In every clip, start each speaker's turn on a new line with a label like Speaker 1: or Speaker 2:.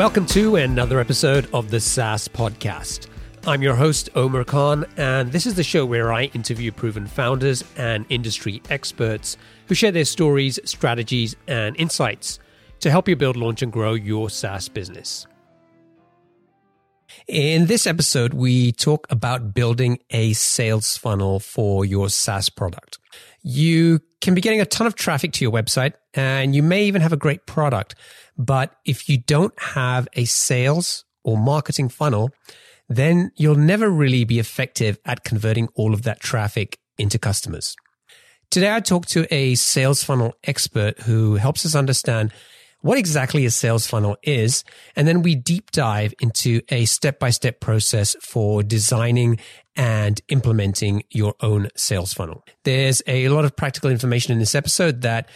Speaker 1: Welcome to another episode of the SaaS Podcast. I'm your host, Omer Khan, and this is the show where I interview proven founders and industry experts who share their stories, strategies, and insights to help you build, launch, and grow your SaaS business. In this episode, we talk about building a sales funnel for your SaaS product. You can be getting a ton of traffic to your website and you may even have a great product. But if you don't have a sales or marketing funnel, then you'll never really be effective at converting all of that traffic into customers. Today, I talked to a sales funnel expert who helps us understand what exactly a sales funnel is. And then we deep dive into a step by step process for designing and implementing your own sales funnel. There's a lot of practical information in this episode that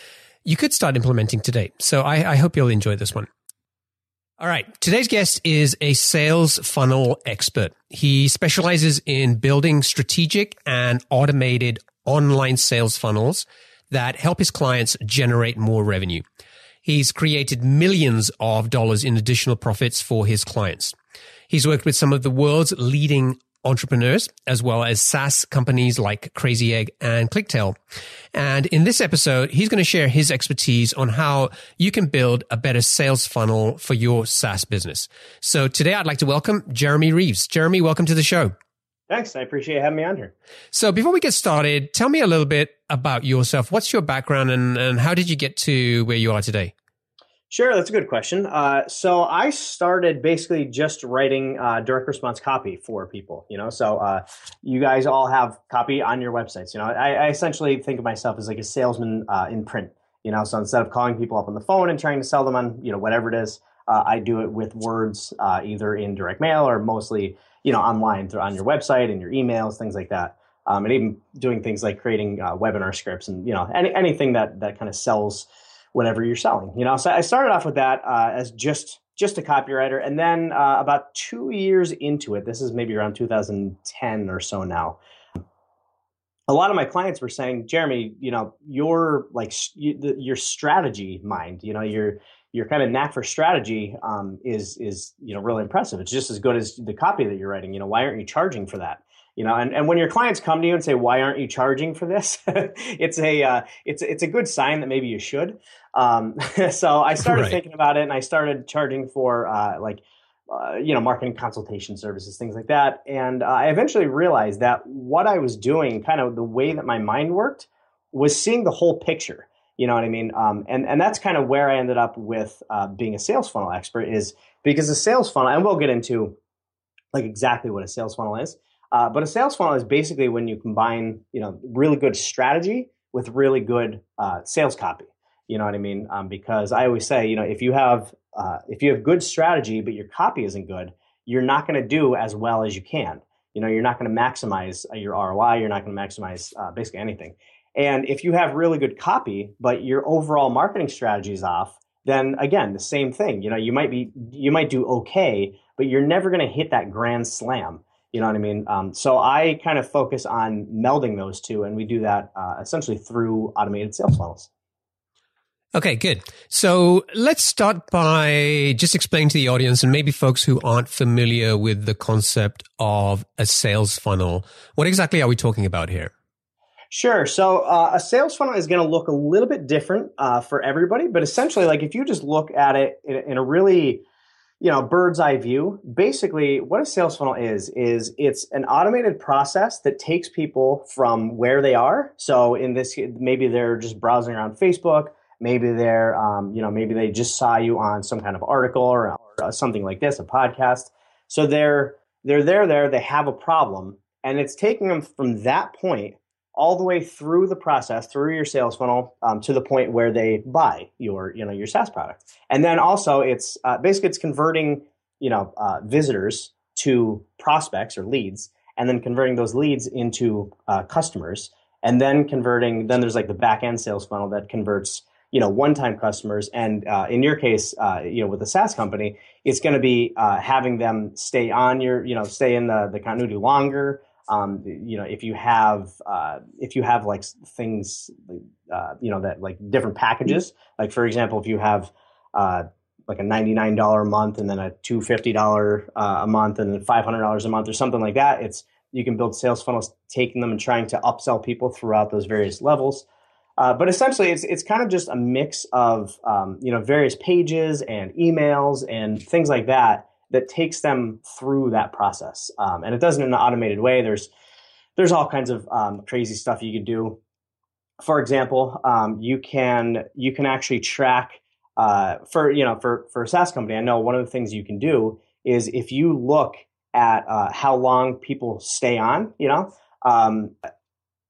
Speaker 1: you could start implementing today. So I, I hope you'll enjoy this one. All right. Today's guest is a sales funnel expert. He specializes in building strategic and automated online sales funnels that help his clients generate more revenue. He's created millions of dollars in additional profits for his clients. He's worked with some of the world's leading entrepreneurs, as well as SaaS companies like Crazy Egg and ClickTale. And in this episode, he's going to share his expertise on how you can build a better sales funnel for your SaaS business. So today I'd like to welcome Jeremy Reeves. Jeremy, welcome to the show.
Speaker 2: Thanks. I appreciate having me on here.
Speaker 1: So before we get started, tell me a little bit about yourself. What's your background and, and how did you get to where you are today?
Speaker 2: Sure, that's a good question. Uh, so I started basically just writing uh, direct response copy for people. You know, so uh, you guys all have copy on your websites. You know, I, I essentially think of myself as like a salesman uh, in print. You know, so instead of calling people up on the phone and trying to sell them on you know whatever it is, uh, I do it with words, uh, either in direct mail or mostly you know online through on your website and your emails, things like that. Um, and even doing things like creating webinar scripts and you know any, anything that that kind of sells whatever you're selling. You know, so I started off with that uh, as just just a copywriter, and then uh, about two years into it, this is maybe around 2010 or so now. A lot of my clients were saying, Jeremy, you know, your like you, your strategy mind, you know, your your kind of knack for strategy um, is is you know really impressive. It's just as good as the copy that you're writing. You know, why aren't you charging for that? You know and, and when your clients come to you and say why aren't you charging for this? it's a uh, it's it's a good sign that maybe you should. Um, so i started right. thinking about it and i started charging for uh, like uh, you know marketing consultation services things like that. And uh, i eventually realized that what i was doing kind of the way that my mind worked was seeing the whole picture. You know what i mean? Um, and and that's kind of where i ended up with uh, being a sales funnel expert is because a sales funnel and we'll get into like exactly what a sales funnel is uh, but a sales funnel is basically when you combine, you know, really good strategy with really good uh, sales copy. You know what I mean? Um, because I always say, you know, if you have uh, if you have good strategy but your copy isn't good, you're not going to do as well as you can. You know, you're not going to maximize uh, your ROI. You're not going to maximize uh, basically anything. And if you have really good copy but your overall marketing strategy is off, then again, the same thing. You know, you might be you might do okay, but you're never going to hit that grand slam. You know what I mean? Um, so I kind of focus on melding those two, and we do that uh, essentially through automated sales funnels.
Speaker 1: Okay, good. So let's start by just explaining to the audience and maybe folks who aren't familiar with the concept of a sales funnel. What exactly are we talking about here?
Speaker 2: Sure. So uh, a sales funnel is going to look a little bit different uh, for everybody, but essentially, like if you just look at it in, in a really you know bird's eye view basically what a sales funnel is is it's an automated process that takes people from where they are. So in this maybe they're just browsing around facebook maybe they're um, you know maybe they just saw you on some kind of article or, or something like this a podcast. So they're they're there there they have a problem. And it's taking them from that point all the way through the process, through your sales funnel, um, to the point where they buy your, you know, your SaaS product. And then also, it's uh, basically it's converting, you know, uh, visitors to prospects or leads, and then converting those leads into uh, customers, and then converting. Then there's like the back end sales funnel that converts, you know, one time customers. And uh, in your case, uh, you know, with a SaaS company, it's going to be uh, having them stay on your, you know, stay in the the continuity longer um, you know if you have uh, if you have like things uh, you know that like different packages like for example if you have uh, like a $99 a month and then a $250 uh, a month and then $500 a month or something like that. It's you can build sales funnels taking them and trying to upsell people throughout those various levels. Uh, but essentially, it's it's kind of just a mix of um, you know various pages and emails and things like that that takes them through that process. Um, and it does it in an automated way. There's there's all kinds of um, crazy stuff you can do. For example, um, you can you can actually track uh, for you know for for a SaaS company. I know one of the things you can do is if you look at uh, how long people stay on, you know, um,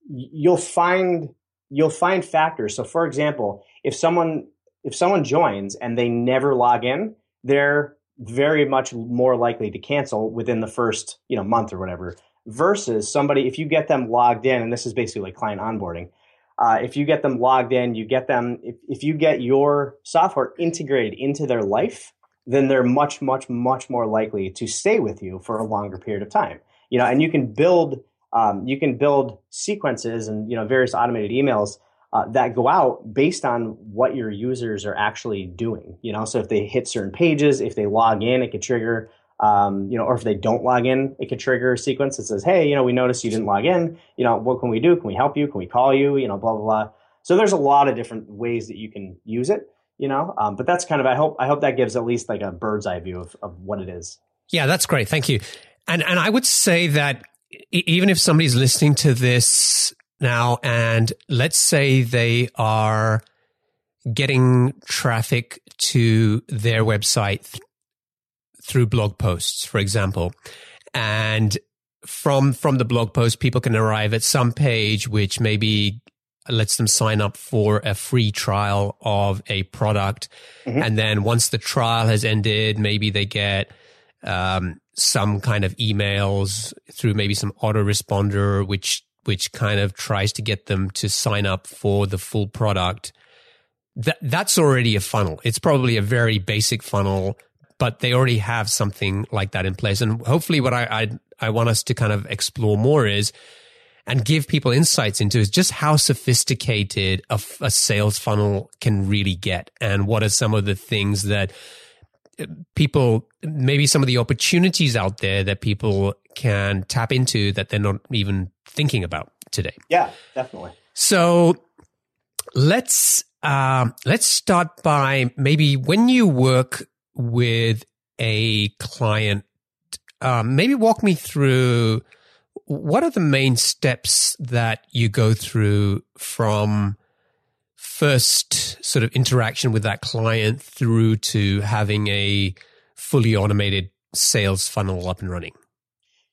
Speaker 2: you'll find you'll find factors. So, for example, if someone if someone joins and they never log in, they're very much more likely to cancel within the first you know month or whatever. Versus somebody, if you get them logged in, and this is basically like client onboarding. Uh, if you get them logged in, you get them. If, if you get your software integrated into their life, then they're much, much, much more likely to stay with you for a longer period of time. You know, and you can build um, you can build sequences and you know various automated emails uh, that go out based on what your users are actually doing. You know, so if they hit certain pages, if they log in, it could trigger. Um, you know, or if they don't log in, it could trigger a sequence that says, "Hey, you know, we noticed you didn't log in. You know, what can we do? Can we help you? Can we call you? You know, blah blah blah." So there's a lot of different ways that you can use it you know um, but that's kind of i hope i hope that gives at least like a bird's eye view of, of what it is
Speaker 1: yeah that's great thank you and and i would say that even if somebody's listening to this now and let's say they are getting traffic to their website th- through blog posts for example and from from the blog post people can arrive at some page which maybe lets them sign up for a free trial of a product. Mm-hmm. And then once the trial has ended, maybe they get um, some kind of emails through maybe some autoresponder, which which kind of tries to get them to sign up for the full product. That that's already a funnel. It's probably a very basic funnel, but they already have something like that in place. And hopefully, what I I, I want us to kind of explore more is and give people insights into is just how sophisticated a, a, sales funnel can really get and what are some of the things that people maybe some of the opportunities out there that people can tap into that they're not even thinking about today.
Speaker 2: Yeah definitely.
Speaker 1: So let's uh, let's start by maybe when you work with a client uh, maybe walk me through what are the main steps that you go through from first sort of interaction with that client through to having a fully automated sales funnel up and running?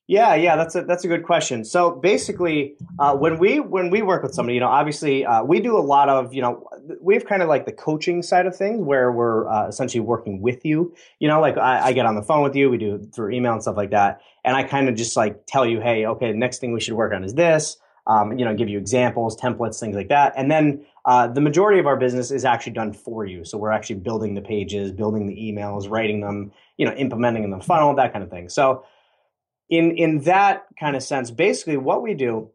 Speaker 2: Yeah, yeah, that's a that's a good question. So basically, uh, when we when we work with somebody, you know, obviously uh, we do a lot of you know we have kind of like the coaching side of things where we're uh, essentially working with you. You know, like I, I, get on the phone with you, we do through email and stuff like that, and I kind of just like tell you, hey, okay, next thing we should work on is this. Um, you know, give you examples, templates, things like that, and then uh, the majority of our business is actually done for you. So we're actually building the pages, building the emails, writing them, you know, implementing in the funnel, that kind of thing. So in in that kind of sense, basically what we do,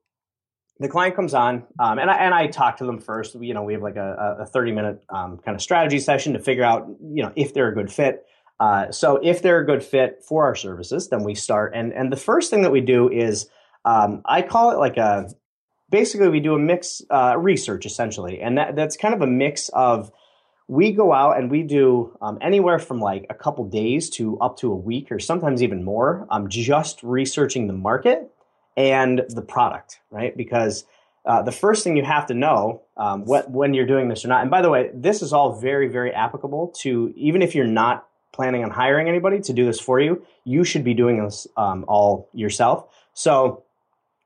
Speaker 2: the client comes on, um, and I and I talk to them first. You know, we have like a, a thirty minute um, kind of strategy session to figure out you know if they're a good fit. Uh, so if they're a good fit for our services, then we start. And and the first thing that we do is um, I call it like a basically we do a mix uh, research essentially, and that that's kind of a mix of we go out and we do um, anywhere from like a couple days to up to a week or sometimes even more um, just researching the market and the product right? Because uh, the first thing you have to know um, what, when you're doing this or not. And by the way this is all very very applicable to even if you're not planning on hiring anybody to do this for you you should be doing this um, all yourself. So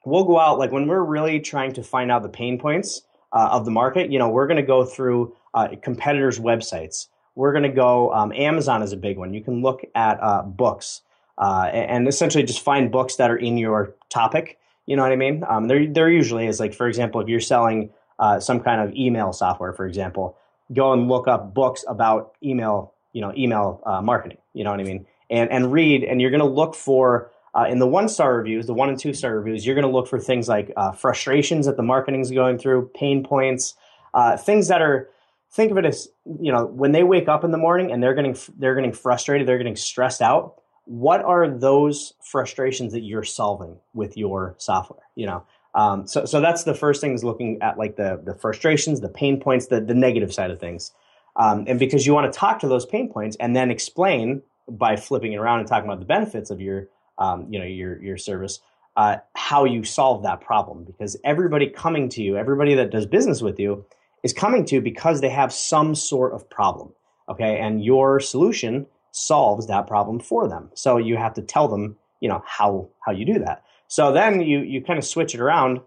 Speaker 2: we'll go out like when we're really trying to find out the pain points uh, of the market you know we're going to go through uh, competitors' websites. We're going to go. Um, Amazon is a big one. You can look at uh, books uh, and essentially just find books that are in your topic. You know what I mean? Um, there, there usually is like, for example, if you're selling uh, some kind of email software, for example, go and look up books about email. You know, email uh, marketing. You know what I mean? And and read, and you're going to look for uh, in the one star reviews, the one and two star reviews, you're going to look for things like uh, frustrations that the marketing is going through, pain points, uh, things that are think of it as you know when they wake up in the morning and they're getting they're getting frustrated, they're getting stressed out. What are those frustrations that you're solving with your software? You know, um, so so that's the first thing is looking at like the the frustrations, the pain points, the the negative side of things, um, and because you want to talk to those pain points and then explain by flipping it around and talking about the benefits of your um, you know your your service uh, how you solve that problem. Because everybody coming to you everybody that does business with you is coming to because they have some sort of problem okay? And your solution solves that problem for them. So you have to tell them you know how how you do that. So then you you kind of switch it around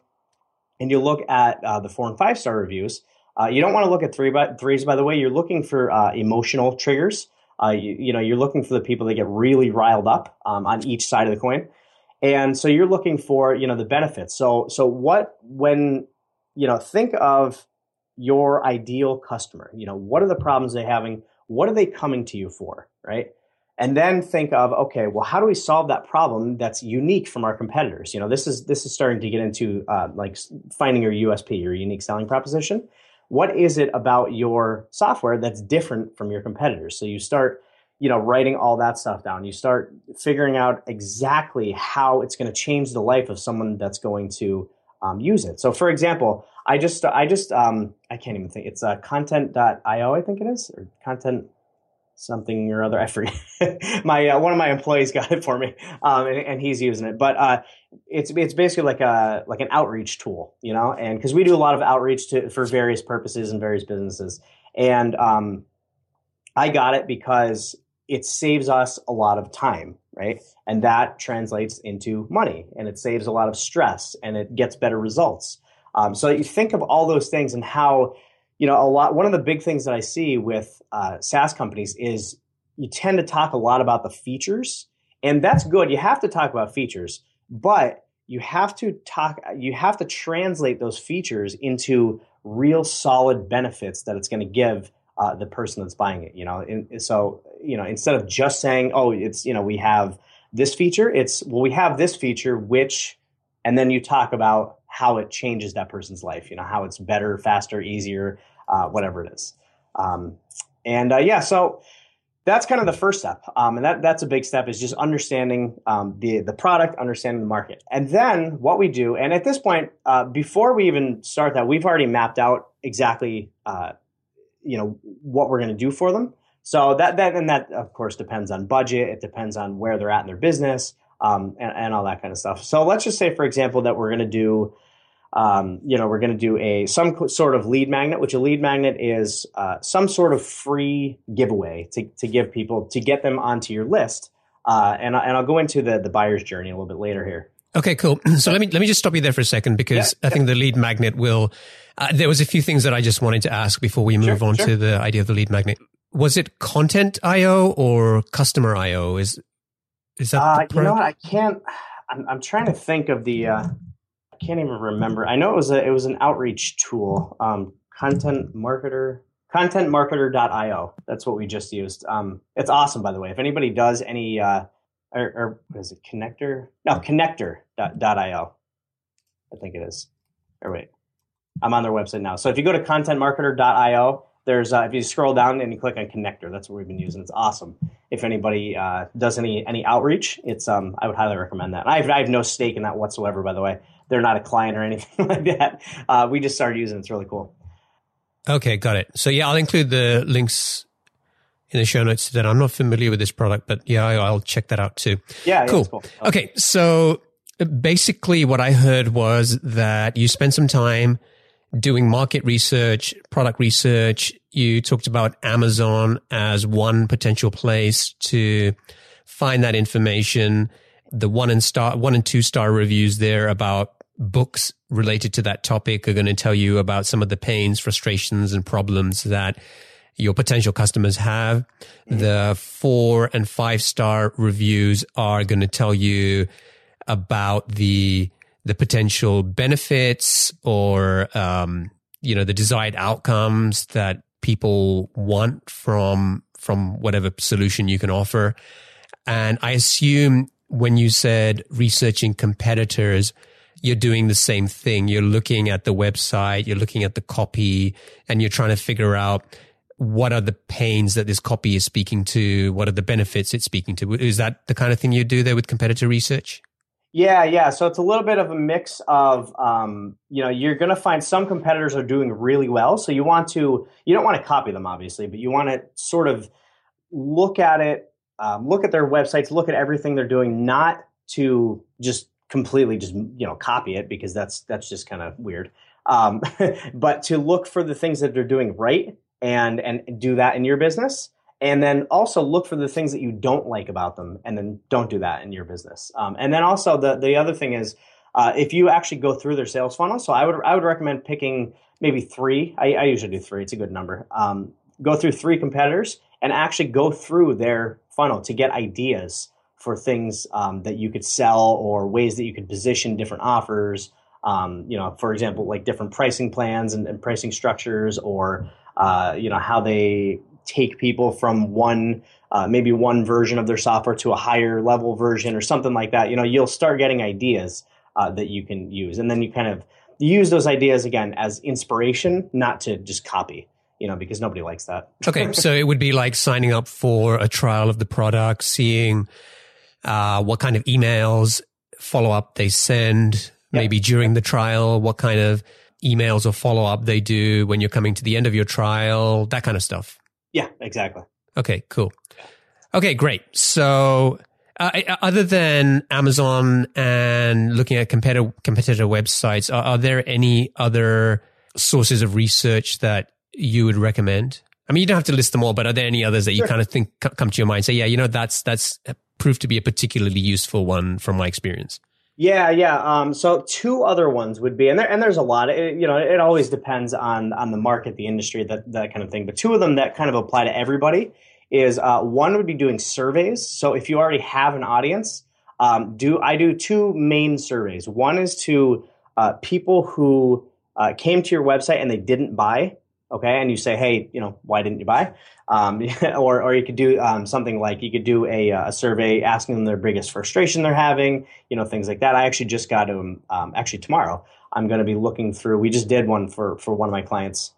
Speaker 2: and you look at uh, the four and five star reviews. Uh, you don't want to look at three by threes by the way. You're looking for uh, emotional triggers uh, you, you, know, you're looking for the people that get really riled up um, on each side of the coin, and so you're looking for you know the benefits. So so what when you know think of your ideal customer. You know, what are the problems they're having? What are they coming to you for? Right. And then think of okay, well, how do we solve that problem that's unique from our competitors? You know, this is this is starting to get into uh, like finding your USP, your unique selling proposition what is it about your software that's different from your competitors? So you start, you know, writing all that stuff down. You start figuring out exactly how it's going to change the life of someone that's going to um, use it. So, for example, I just, I just, um, I can't even think. It's uh, content.io, I think it is, or content something or other. I forget. my uh, one of my employees got it for me, um, and, and, he's using it. But uh, it's it's basically like a like an outreach tool, you know, and because we do a lot of outreach to for various purposes and various businesses, and um, I got it because it saves us a lot of time, right? And that translates into money, and it saves a lot of stress, and it gets better results. Um, so you think of all those things and how you know, a lot. One of the big things that I see with uh, SaaS companies is you tend to talk a lot about the features, and that's good. You have to talk about features, but you have to talk. You have to translate those features into real solid benefits that it's going to give uh, the person that's buying it. You know, and so you know, instead of just saying, "Oh, it's you know, we have this feature," it's well, we have this feature, which, and then you talk about how it changes that person's life. You know, how it's better, faster, easier, uh, whatever it is. Um, and uh, yeah, so that's kind of the first step, um, and that that's a big step is just understanding um, the the product, understanding the market, and then what we do. And at this point, uh, before we even start that, we've already mapped out exactly, uh, you know, what we're going to do for them. So that that and that of course depends on budget. It depends on where they're at in their business. Um, and, and, all that kind of stuff. So let's just say, for example, that we're going to do um, you know, we're going to do a some sort of lead magnet, which a lead magnet is uh, some sort of free giveaway to, to give people to get them onto your list. Uh, and and I'll go into the the buyer's journey a little bit later here.
Speaker 1: Okay, cool. So let me let me just stop you there for a second because yeah, I think the lead magnet will. Uh, there was a few things that I just wanted to ask before we move sure, on sure. to the idea of the lead magnet. Was it content IO or customer IO? Is is that?
Speaker 2: Uh, you know what? I can't. I'm, I'm trying to think of the. Can't even remember. I know it was a it was an outreach tool. Um, content marketer contentmarketer.io. That's what we just used. Um, it's awesome, by the way. If anybody does any, uh, or, or what is it, connector? No, connector.io. I think it is. Or wait, I'm on their website now. So if you go to contentmarketer.io, there's uh, if you scroll down and you click on connector, that's what we've been using. It's awesome. If anybody uh, does any any outreach, it's um, I would highly recommend that. I have, I have no stake in that whatsoever, by the way they're not a client or anything like that. Uh, we just started using it. It's really cool.
Speaker 1: Okay, got it. So yeah, I'll include the links in the show notes that I'm not familiar with this product, but yeah, I'll check that out too.
Speaker 2: Yeah,
Speaker 1: cool.
Speaker 2: Yeah, cool.
Speaker 1: Okay. okay, so basically, what I heard was that you spent some time doing market research, product research. You talked about Amazon as one potential place to find that information the one and star, one and two star reviews there about books related to that topic are going to tell you about some of the pains, frustrations, and problems that your potential customers have. Mm-hmm. The four and five star reviews are going to tell you about the the potential benefits or um, you know the desired outcomes that people want from from whatever solution you can offer. And I assume when you said researching competitors, you're doing the same thing. You're looking at the website, you're looking at the copy, and you're trying to figure out what are the pains that this copy is speaking to? What are the benefits it's speaking to? Is that the kind of thing you do there with competitor research?
Speaker 2: Yeah, yeah. So it's a little bit of a mix of, um, you know, you're going to find some competitors are doing really well. So you want to, you don't want to copy them, obviously, but you want to sort of look at it, um, look at their websites, look at everything they're doing, not to just completely just you know copy it because that's that's just kind of weird. Um, but to look for the things that they're doing right and and do that in your business and then also look for the things that you don't like about them and then don't do that in your business. Um, and then also the the other thing is uh, if you actually go through their sales funnel so i would i would recommend picking maybe three. I, I usually do three. It's a good number. Um, go through three competitors and actually go through their funnel to get ideas for things um, that you could sell or ways that you could position different offers um, you know for example like different pricing plans and, and pricing structures or uh, you know how they take people from one uh, maybe one version of their software to a higher level version or something like that. You know you'll start getting ideas uh, that you can use. And then you kind of use those ideas again as inspiration not to just copy you know because nobody likes that.
Speaker 1: Okay so it would be like signing up for a trial of the product seeing uh, what kind of emails follow up they send maybe during the trial what kind of emails or follow up they do when you're coming to the end of your trial, that kind of stuff.
Speaker 2: Yeah, exactly.
Speaker 1: Okay, cool. Okay, great. So, uh, other than Amazon and looking at competitor competitor websites, are, are, there any other sources of research that you would recommend? I mean, you don't have to list them all, but are there any others that you kind of think come to your mind? Say, yeah, you know, that's that's proved to be a particularly useful one from my experience.
Speaker 2: Yeah, yeah. Um, so two other ones would be, and there and there's a lot. It, you know, it always depends on on the market, the industry, that that kind of thing. But two of them that kind of apply to everybody is uh, one would be doing surveys. So if you already have an audience, um, do I do two main surveys. One is to uh, people who uh, came to your website and they didn't buy. Okay, and you say, hey, you know, why didn't you buy? Um, or, or you could do um, something like you could do a, uh, a, survey asking them their biggest frustration they're having, you know, things like that. I actually just got to, um, actually tomorrow, I'm going to be looking through, we just did one for, for one of my clients.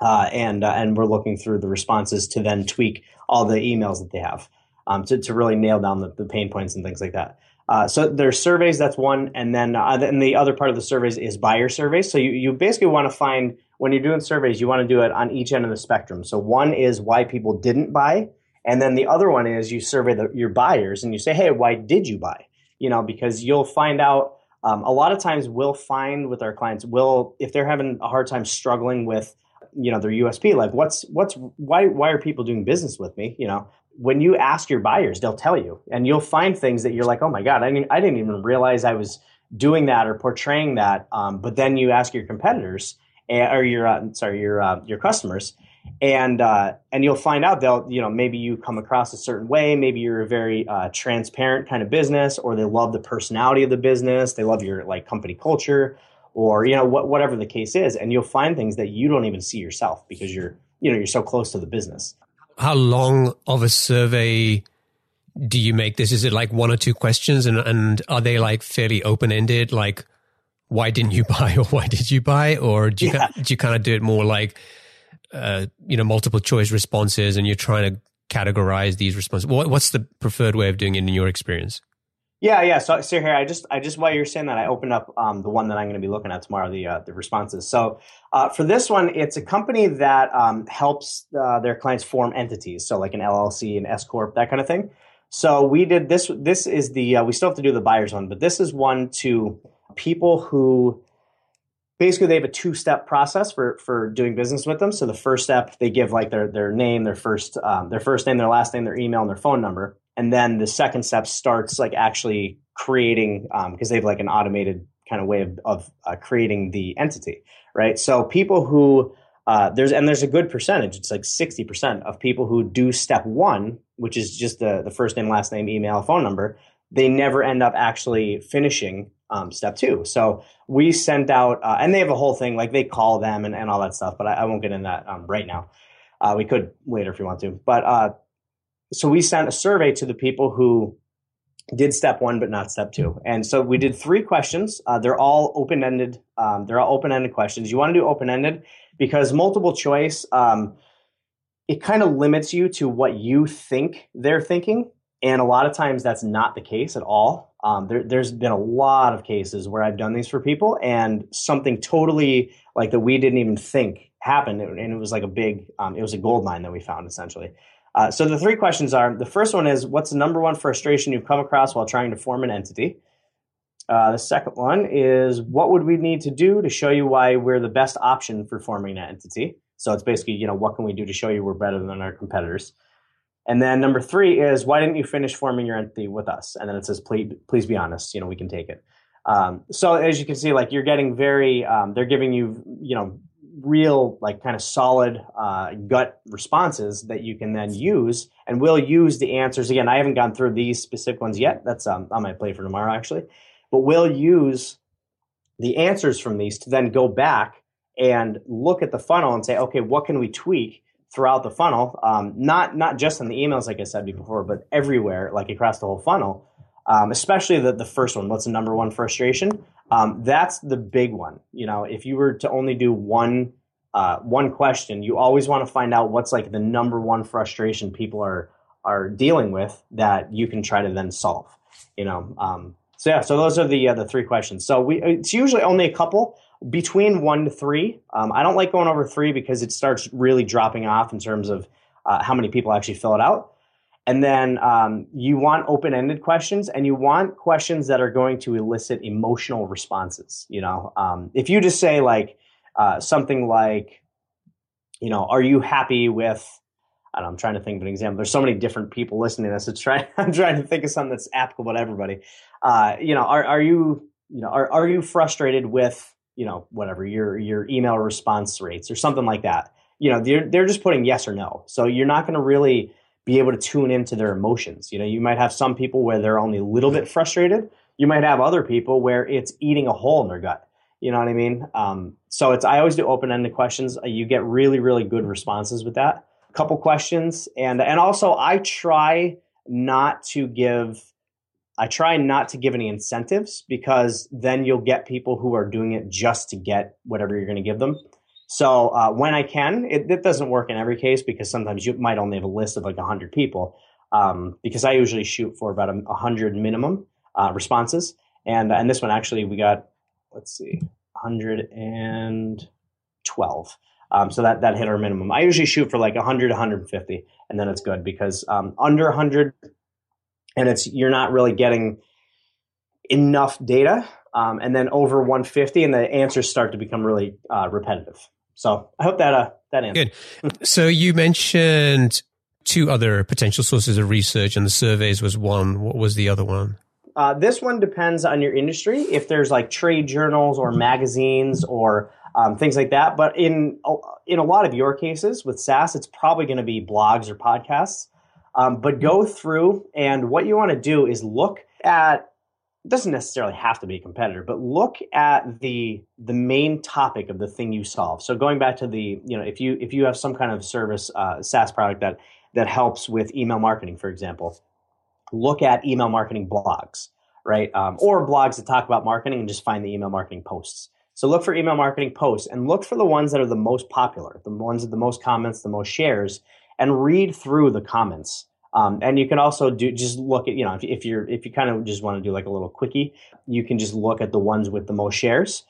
Speaker 2: Uh, and, uh, and we're looking through the responses to then tweak all the emails that they have um, to, to really nail down the, the pain points and things like that. Uh, so there's surveys, that's one, and then uh, the other part of the surveys is buyer surveys. So you, you basically want to find when you're doing surveys, you want to do it on each end of the spectrum. So one is why people didn't buy, and then the other one is you survey the, your buyers and you say, hey, why did you buy? You know, because you'll find out. Um, a lot of times, we'll find with our clients, will if they're having a hard time struggling with, you know, their USP, like what's what's why why are people doing business with me? You know, when you ask your buyers, they'll tell you, and you'll find things that you're like, oh my god, I didn't I didn't even realize I was doing that or portraying that. Um, but then you ask your competitors or your uh, sorry your uh, your customers. And uh, and you'll find out they'll you know maybe you come across a certain way. Maybe you're a very uh, transparent kind of business or they love the personality of the business. They love your like company culture or you know what, whatever the case is. And you'll find things that you don't even see yourself because you're you know you're so close to the business.
Speaker 1: How long of a survey do you make this? Is it like one or two questions? And and are they like fairly open ended like why didn't you buy or why did you buy? Or do you, yeah. do you kind of do it more like uh, you know multiple choice responses and you're trying to categorize these responses what, what's the preferred way of doing it in your experience?
Speaker 2: Yeah yeah. So, so here i just i just while you're saying that i opened up um, the one that i'm going to be looking at tomorrow the uh, the responses. So uh, for this one it's a company that um, helps uh, their clients form entities. So like an llc an s corp that kind of thing. So we did this this is the uh, we still have to do the buyers one but this is one to people who basically they have a two step process for for doing business with them. So the first step they give like their their name, their first um, their first name, their last name, their email, and their phone number, and then the second step starts like actually creating because um, they have like an automated kind of way of, of uh, creating the entity, right? So people who uh, there's and there's a good percentage. It's like sixty percent of people who do step one, which is just the the first name, last name, email, phone number. They never end up actually finishing um, step two. So we sent out, uh, and they have a whole thing like they call them and, and all that stuff, but I, I won't get in that um, right now. Uh, we could later if you want to. But uh, so we sent a survey to the people who did step one, but not step two. And so we did three questions. Uh, they're all open ended. Um, they're all open ended questions. You want to do open ended because multiple choice, um, it kind of limits you to what you think they're thinking. And a lot of times that's not the case at all. Um, there, has been a lot of cases where I've done these for people and something totally like that we didn't even think happened. And it was like a big, um, it was a gold mine that we found essentially. Uh, so the three questions are the first one is what's the number one frustration you've come across while trying to form an entity? Uh, the second one is what would we need to do to show you why we're the best option for forming an entity? So it's basically, you know, what can we do to show you we're better than our competitors? And then number three is why didn't you finish forming your entity with us? And then it says, please, please be honest. You know, we can take it. Um, so as you can see, like you're getting very, um, they're giving you, you know, real, like kind of solid uh, gut responses that you can then use. And we'll use the answers. Again, I haven't gone through these specific ones yet. That's um, on my plate for tomorrow, actually. But we'll use the answers from these to then go back and look at the funnel and say, okay, what can we tweak throughout the funnel? Um, not not just in the emails, like I said before, but everywhere, like across the whole funnel. Um, especially the, the first one. What's the number one frustration? Um, that's the big one. You know, if you were to only do one uh, one question, you always want to find out what's like the number one frustration people are are dealing with that you can try to then solve. You know, um, so yeah, so those are the uh, the three questions. So we it's usually only a couple between one to three. Um, I don't like going over three because it starts really dropping off in terms of uh, how many people actually fill it out. And then um, you want open ended questions, and you want questions that are going to elicit emotional responses. You know, um, if you just say like uh, something like, you know, are you happy with I am trying to think of an example. There's so many different people listening to this. It's trying, I'm trying to think of something that's applicable to everybody. Uh, you know, are, are you, you know, are, are you frustrated with, you know, whatever your, your email response rates or something like that? You know, they're, they're just putting yes or no. So you're not going to really be able to tune into their emotions. You know, you might have some people where they're only a little bit frustrated. You might have other people where it's eating a hole in their gut. You know what I mean? Um, so it's, I always do open ended questions. You get really, really good responses with that A couple questions and and also I try not to give I try not to give any incentives because then you'll get people who are doing it just to get whatever you're going to give them. So uh, when I can, it, it, doesn't work in every case because sometimes you might only have a list of like 100 people. Um, because I usually shoot for about a 100 minimum uh, responses. And, and this one actually, we got, let's see, 112. Um, so that that hit our minimum. I usually shoot for like 100, 150, and then it's good because um, under 100, and it's you're not really getting enough data, um, and then over 150, and the answers start to become really uh, repetitive. So I hope that uh, that answers.
Speaker 1: Good. so you mentioned two other potential sources of research, and the surveys was one. What was the other one?
Speaker 2: Uh, this one depends on your industry. If there's like trade journals or magazines or um, things like that. But in in a lot of your cases with SaaS, it's probably going to be blogs or podcasts. Um, but go through and what you want to do is look at. Doesn't necessarily have to be a competitor, but look at the the main topic of the thing you solve. So going back to the you know if you if you have some kind of service uh, SaaS product that that helps with email marketing, for example, look at email marketing blogs, right? Um, or blogs that talk about marketing and just find the email marketing posts. So look for email marketing posts and look for the ones that are the most popular, the ones with the most comments, the most shares, and read through the comments. Um, and you can also do just look at you know if, if you're if you kind of just want to do like a little quickie, you can just look at the ones with the most shares.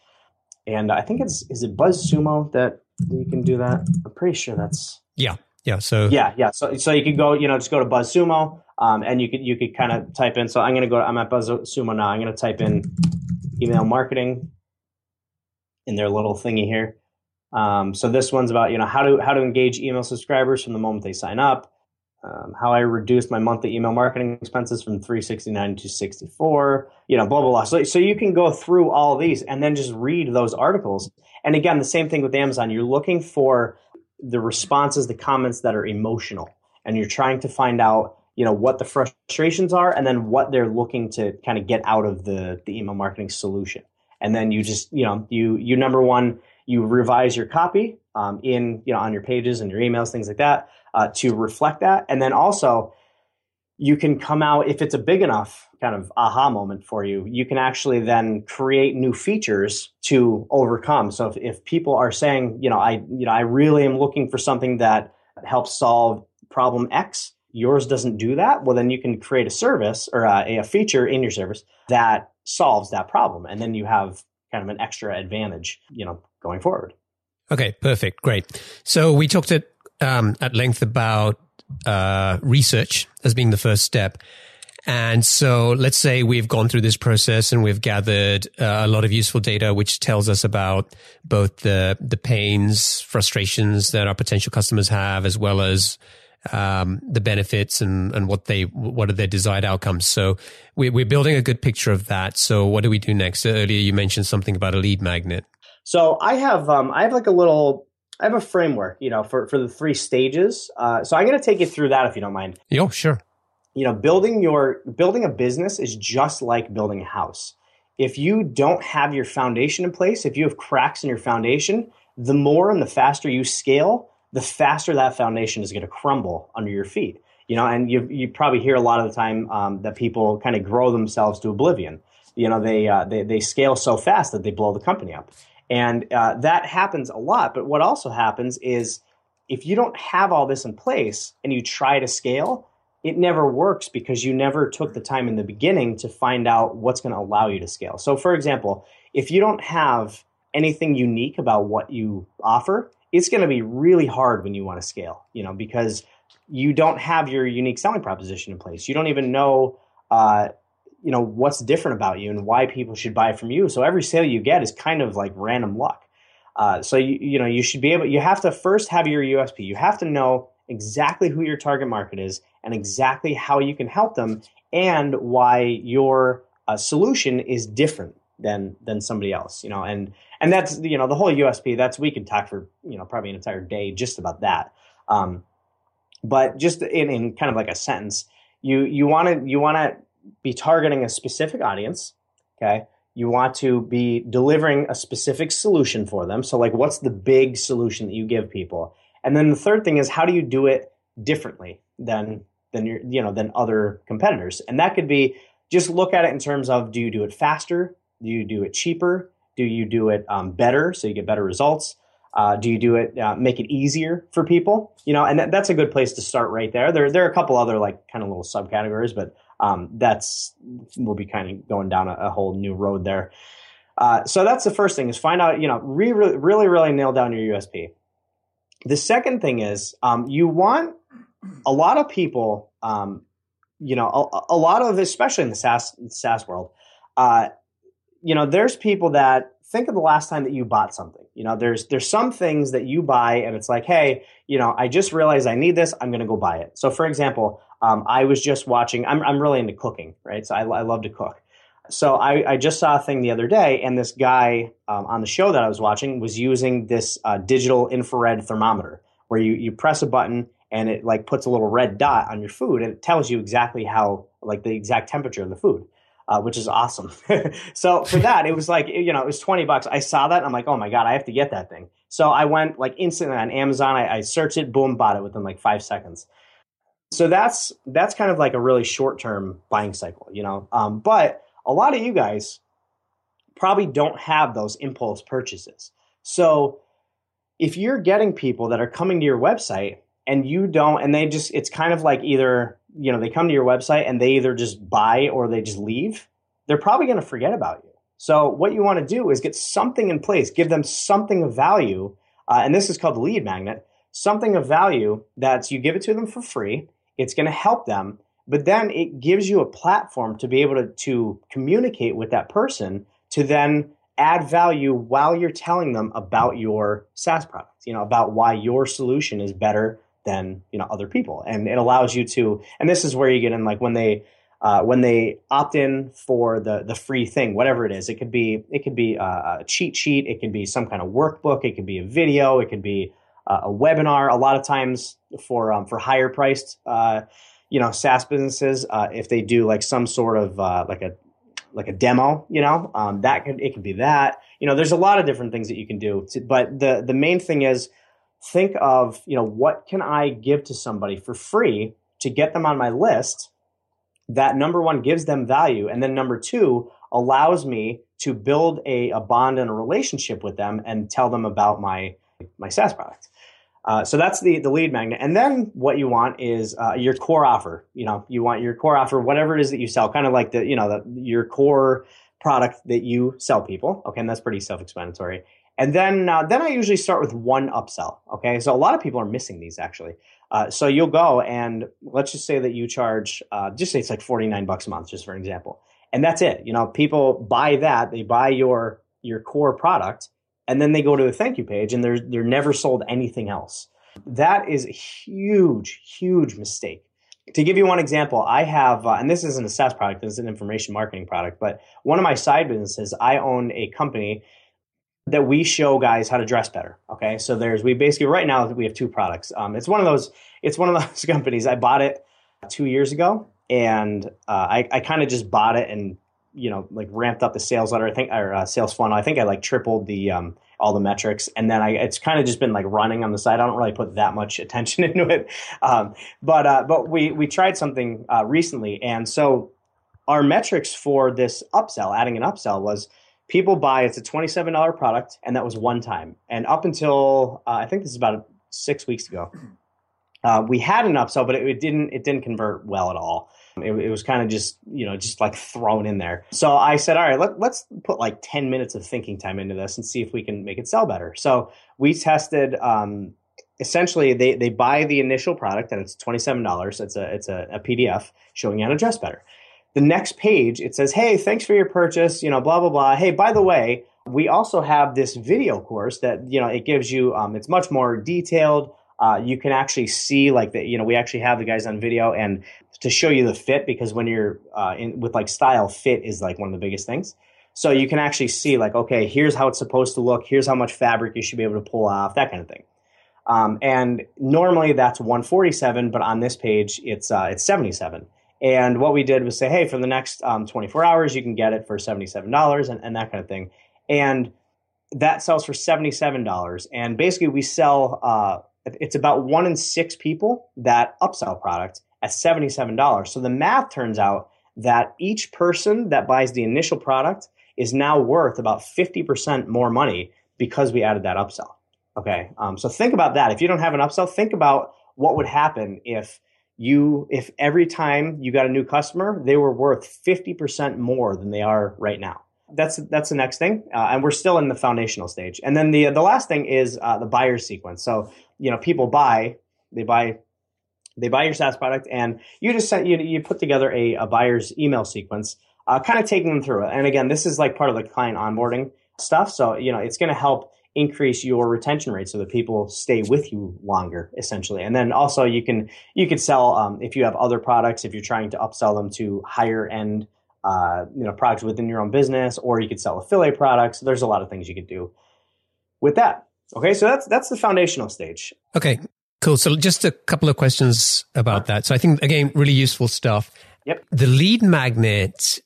Speaker 2: And I think it's is it BuzzSumo that you can do that. I'm pretty sure that's
Speaker 1: yeah yeah. So
Speaker 2: yeah yeah. So so you could go you know just go to BuzzSumo um, and you could you could kind of type in. So I'm gonna go. I'm at BuzzSumo now. I'm gonna type in email marketing in their little thingy here. Um, so this one's about you know how to how to engage email subscribers from the moment they sign up. Um, how I reduced my monthly email marketing expenses from 369 to 64, you know, blah, blah, blah. So, so you can go through all these and then just read those articles. And again, the same thing with Amazon. You're looking for the responses, the comments that are emotional, and you're trying to find out, you know, what the frustrations are and then what they're looking to kind of get out of the, the email marketing solution and then you just you know you you number one you revise your copy um, in you know on your pages and your emails things like that uh, to reflect that and then also you can come out if it's a big enough kind of aha moment for you, you can actually then create new features to overcome. So if, if people are saying, you know, I, you know, I really am looking for something that helps solve problem X, yours doesn't do that. Well, then you can create a service or a, a feature in your service that solves that problem. And then you have kind of an extra advantage, you know, going forward.
Speaker 1: Okay, perfect. Great. So we talked at, um, at length about uh, research as being the first step. And so let's say we've gone through this process and we've gathered uh, a lot of useful data, which tells us about both the, the pains, frustrations that our potential customers have, as well as um, the benefits and, and what they, what are their desired outcomes. So we, we're building a good picture of that. So what do we do next? Earlier you mentioned something about a lead magnet.
Speaker 2: So I have, um, I have like a little I have a framework, you know, for, for the three stages. Uh, so I'm going to take you through that if you don't mind.
Speaker 1: Yeah, sure.
Speaker 2: You know, building your building a business is just like building a house. If you don't have your foundation in place, if you have cracks in your foundation, the more and the faster you scale, the faster that foundation is going to crumble under your feet. You know, and you you probably hear a lot of the time um, that people kind of grow themselves to oblivion. You know, they uh, they they scale so fast that they blow the company up. And uh, that happens a lot. But what also happens is if you don't have all this in place and you try to scale, it never works because you never took the time in the beginning to find out what's going to allow you to scale. So, for example, if you don't have anything unique about what you offer, it's going to be really hard when you want to scale, you know, because you don't have your unique selling proposition in place. You don't even know uh, you know what's different about you and why people should buy from you. So every sale you get is kind of like random luck. Uh, so you you know you should be able. You have to first have your USP. You have to know exactly who your target market is and exactly how you can help them and why your uh, solution is different than than somebody else. You know, and and that's you know the whole USP. That's we could talk for you know probably an entire day just about that. Um, but just in, in kind of like a sentence, you you want to you want to be targeting a specific audience. Okay. You want to be delivering a specific solution for them. So, like, what's the big solution that you give people? And then the third thing is how do you do it differently than than your you know than other competitors? And that could be just look at it in terms of do you do it faster? Do you do it cheaper? Do you do it um, better so you get better results? Uh, do you do it uh, make it easier for people? You know, and that's a good place to start right there. There there are a couple other like kind of little subcategories, but um, that's we'll be kind of going down a, a whole new road there. Uh, so that's the first thing is find out, you know, re- really, really nail down your USP. The second thing is um, you want a lot of people, um, you know, a, a, lot of, especially in the SaaS, SaaS world, uh, you know, there's people that think of the last time that you bought something. You know, there's there's some things that you buy and it's like, hey, you know, I just realized I need this. I'm going to go buy it. So, for example, um, I was just watching. I'm I'm really into cooking, right? So I, I love to cook. So I, I just saw a thing the other day, and this guy um, on the show that I was watching was using this uh, digital infrared thermometer, where you you press a button and it like puts a little red dot on your food, and it tells you exactly how like the exact temperature of the food uh, which is awesome. so for that, it was like, you know, it was 20 bucks. I saw that. I'm like, oh my God, I have to get that thing. So I went like instantly on Amazon. I, I searched it, boom, bought it within like five seconds. So that's, that's kind of like a really short term buying cycle, you know? Um, but a lot of you guys probably don't have those impulse purchases. So if you're getting people that are coming to your website and you don't, and they just, it's kind of like either you know they come to your website and they either just buy or they just leave they're probably going to forget about you so what you want to do is get something in place give them something of value uh, and this is called the lead magnet something of value that you give it to them for free it's going to help them but then it gives you a platform to be able to, to communicate with that person to then add value while you're telling them about your SaaS product, you know, about why your solution is better than you know other people. And it allows you to and this is where you get in like when they uh, when they opt in for the the free thing whatever it is it could be it could be a, cheat sheet it could be some kind of workbook it could be a video it could be uh, a webinar a lot of times for um, for higher priced uh, you know SaaS businesses uh, if they do like some sort of uh, like a like a demo you know um, that could it could be that you know there's a lot of different things that you can do to, but the the main thing is think of, you know, what can I give to somebody for free to get them on my list that number one gives them value. And then number two allows me to build a, a bond and a relationship with them and tell them about my, my SaaS product. Uh, so that's the, the lead magnet. And then what you want is uh, your core offer. You know, you want your core offer, whatever it is that you sell, kind of like the, you know, the, your core product that you sell people. Okay. And that's pretty self explanatory. And then, uh, then I usually start with one upsell. Okay. So a lot of people are missing these actually. Uh, so you'll go and let's just say that you charge, uh, just say it's like 49 bucks a month, just for an example. And that's it. You know, people buy that, they buy your, your core product and then they go to a thank you page and they're, they're never sold anything else. That is a huge, huge mistake. To give you one example, I have, uh, and this isn't a SaaS product, this is an information marketing product, but one of my side businesses, I own a company that we show guys how to dress better. Okay. So there's, we basically, right now, we have two products. Um, it's one of those, it's one of those companies. I bought it two years ago and uh, I, I kind of just bought it and, you know, like ramped up the sales letter, I think, or uh, sales funnel. I think I like tripled the, um, all the metrics. And then I, it's kind of just been like running on the side. I don't really put that much attention into it. Um, but, uh, but we, we tried something uh, recently. And so our metrics for this upsell, adding an upsell was, people buy it's a $27 product and that was one time and up until uh, i think this is about six weeks ago uh, we had an upsell but it, it, didn't it didn't convert well at all it, it was kind of just you know just like thrown in there so i said all right let, let's put like 10 minutes of thinking time into this and see if we can make it sell better so we tested um, essentially they, they buy the initial product and it's $27 it's a it's a, a pdf showing you how to dress better the next page, it says, Hey, thanks for your purchase, you know, blah, blah, blah. Hey, by the way, we also have this video course that, you know, it gives you, um, it's much more detailed. Uh, you can actually see like that, you know, we actually have the guys on video and to show you the fit because when you're uh, in with like style, fit is like one of the biggest things. So you can actually see like, okay, here's how it's supposed to look. Here's how much fabric you should be able to pull off, that kind of thing. Um, and normally that's 147, but on this page it's uh, it's 77. And what we did was say, hey, for the next um, 24 hours, you can get it for $77 and, and that kind of thing. And that sells for $77. And basically, we sell, uh, it's about one in six people that upsell product at $77. So the math turns out that each person that buys the initial product is now worth about 50% more money because we added that upsell. Okay. Um, so think about that. If you don't have an upsell, think about what would happen if you if every time you got a new customer they were worth 50% more than they are right now that's that's the next thing uh, and we're still in the foundational stage and then the the last thing is uh, the buyer sequence so you know people buy they buy they buy your SaaS product and you just sent you you put together a, a buyer's email sequence uh, kind of taking them through it. And again this is like part of the client onboarding stuff. So you know it's going to help increase your retention rate so that people stay with you longer essentially. And then also you can you could sell um, if you have other products if you're trying to upsell them to higher end uh, you know products within your own business or you could sell affiliate products. There's a lot of things you could do with that. Okay so that's that's the foundational stage.
Speaker 1: Okay cool so just a couple of questions about that so i think again really useful stuff
Speaker 2: yep
Speaker 1: the lead magnet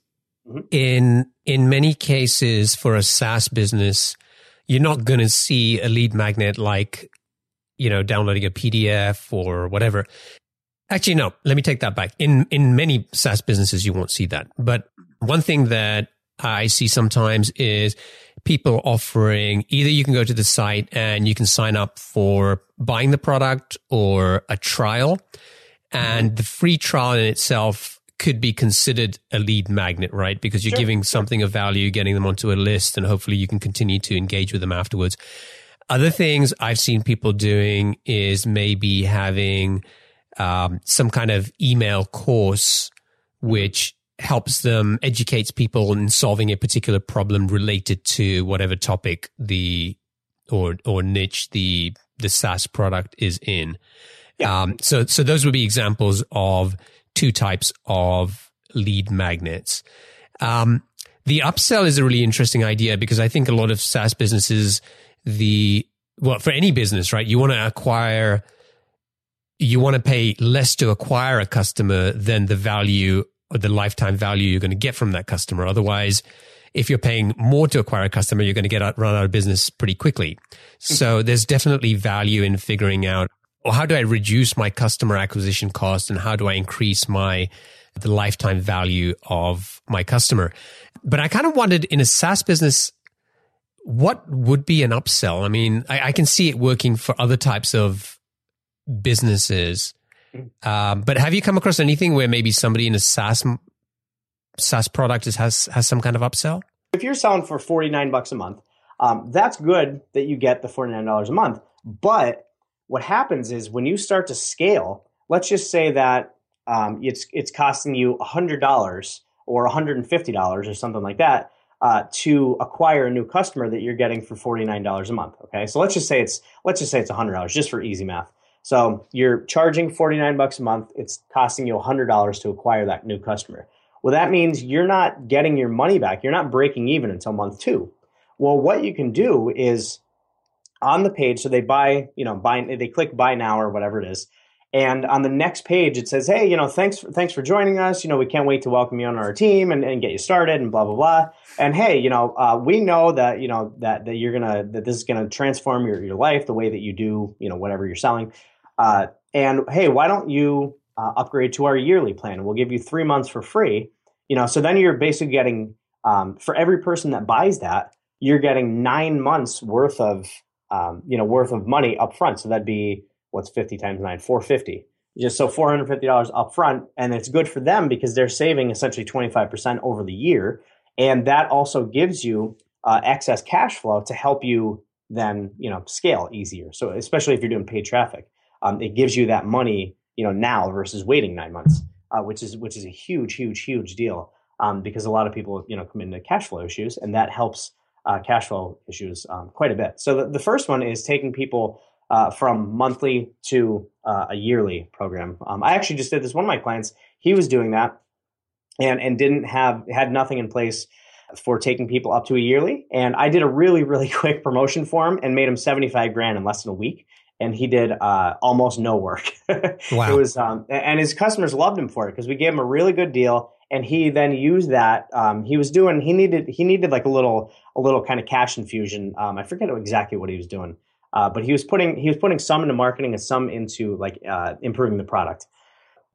Speaker 1: mm-hmm. in in many cases for a SaaS business you're not going to see a lead magnet like, you know, downloading a PDF or whatever. Actually, no, let me take that back. In, in many SaaS businesses, you won't see that. But one thing that I see sometimes is people offering either you can go to the site and you can sign up for buying the product or a trial. And the free trial in itself could be considered a lead magnet, right? Because you're sure, giving something of value, getting them onto a list, and hopefully you can continue to engage with them afterwards. Other things I've seen people doing is maybe having um, some kind of email course which helps them educates people in solving a particular problem related to whatever topic the or or niche the the SaaS product is in. Yeah. Um, so so those would be examples of two types of lead magnets. Um, the upsell is a really interesting idea because I think a lot of SaaS businesses, the, well, for any business, right? You want to acquire, you want to pay less to acquire a customer than the value or the lifetime value you're going to get from that customer. Otherwise, if you're paying more to acquire a customer, you're going to get out, run out of business pretty quickly. Hmm. So there's definitely value in figuring out or how do I reduce my customer acquisition cost and how do I increase my the lifetime value of my customer. But I kind of wondered in a SaaS business, what would be an upsell? I mean, I, I can see it working for other types of businesses. Um, but have you come across anything where maybe somebody in a SaaS SaaS product is, has has some kind of upsell?
Speaker 2: If you're selling for forty nine bucks a month, um, that's good that you get the forty nine dollars a month. But what happens is when you start to scale, let's just say that um, it's it's costing you hundred dollars or hundred and fifty dollars or something like that uh, to acquire a new customer that you're getting for forty nine dollars a month. Okay, so let's just say it's let's just say it's hundred dollars just for easy math. So you're charging 49 bucks a month. It's costing you $100 to acquire that new customer. Well, that means you're not getting your money back. You're not breaking even until month two. Well, what you can do is on the page, so they buy, you know, buy, they click buy now or whatever it is. And on the next page, it says, "Hey, you know, thanks for, thanks for joining us. You know, we can't wait to welcome you on our team and, and get you started and blah blah blah. And hey, you know, uh, we know that you know that that you're gonna that this is gonna transform your your life, the way that you do, you know, whatever you're selling. Uh, and hey, why don't you uh, upgrade to our yearly plan? We'll give you three months for free. You know, so then you're basically getting um, for every person that buys that, you're getting nine months worth of um, you know worth of money up front. So that'd be what's fifty times nine, four fifty. Just so four hundred fifty dollars up front, and it's good for them because they're saving essentially twenty five percent over the year, and that also gives you uh, excess cash flow to help you then you know scale easier. So especially if you're doing paid traffic um, it gives you that money, you know, now versus waiting nine months, uh, which is which is a huge, huge, huge deal um, because a lot of people, you know, come into cash flow issues, and that helps uh, cash flow issues um, quite a bit. So the, the, first one is taking people uh, from monthly to uh, a yearly program. Um, I actually just did this. One of my clients, he was doing that, and and didn't have had nothing in place for taking people up to a yearly. And I did a really, really quick promotion for him and made him 75 grand in less than a week and he did uh, almost no work. wow. It was, um, and his customers loved him for it because we gave him a really good deal, and he then used that. Um, he was doing, he needed, he needed like a little, a little kind of cash infusion. Um, I forget exactly what he was doing, uh, but he was putting, he was putting some into marketing and some into like uh, improving the product.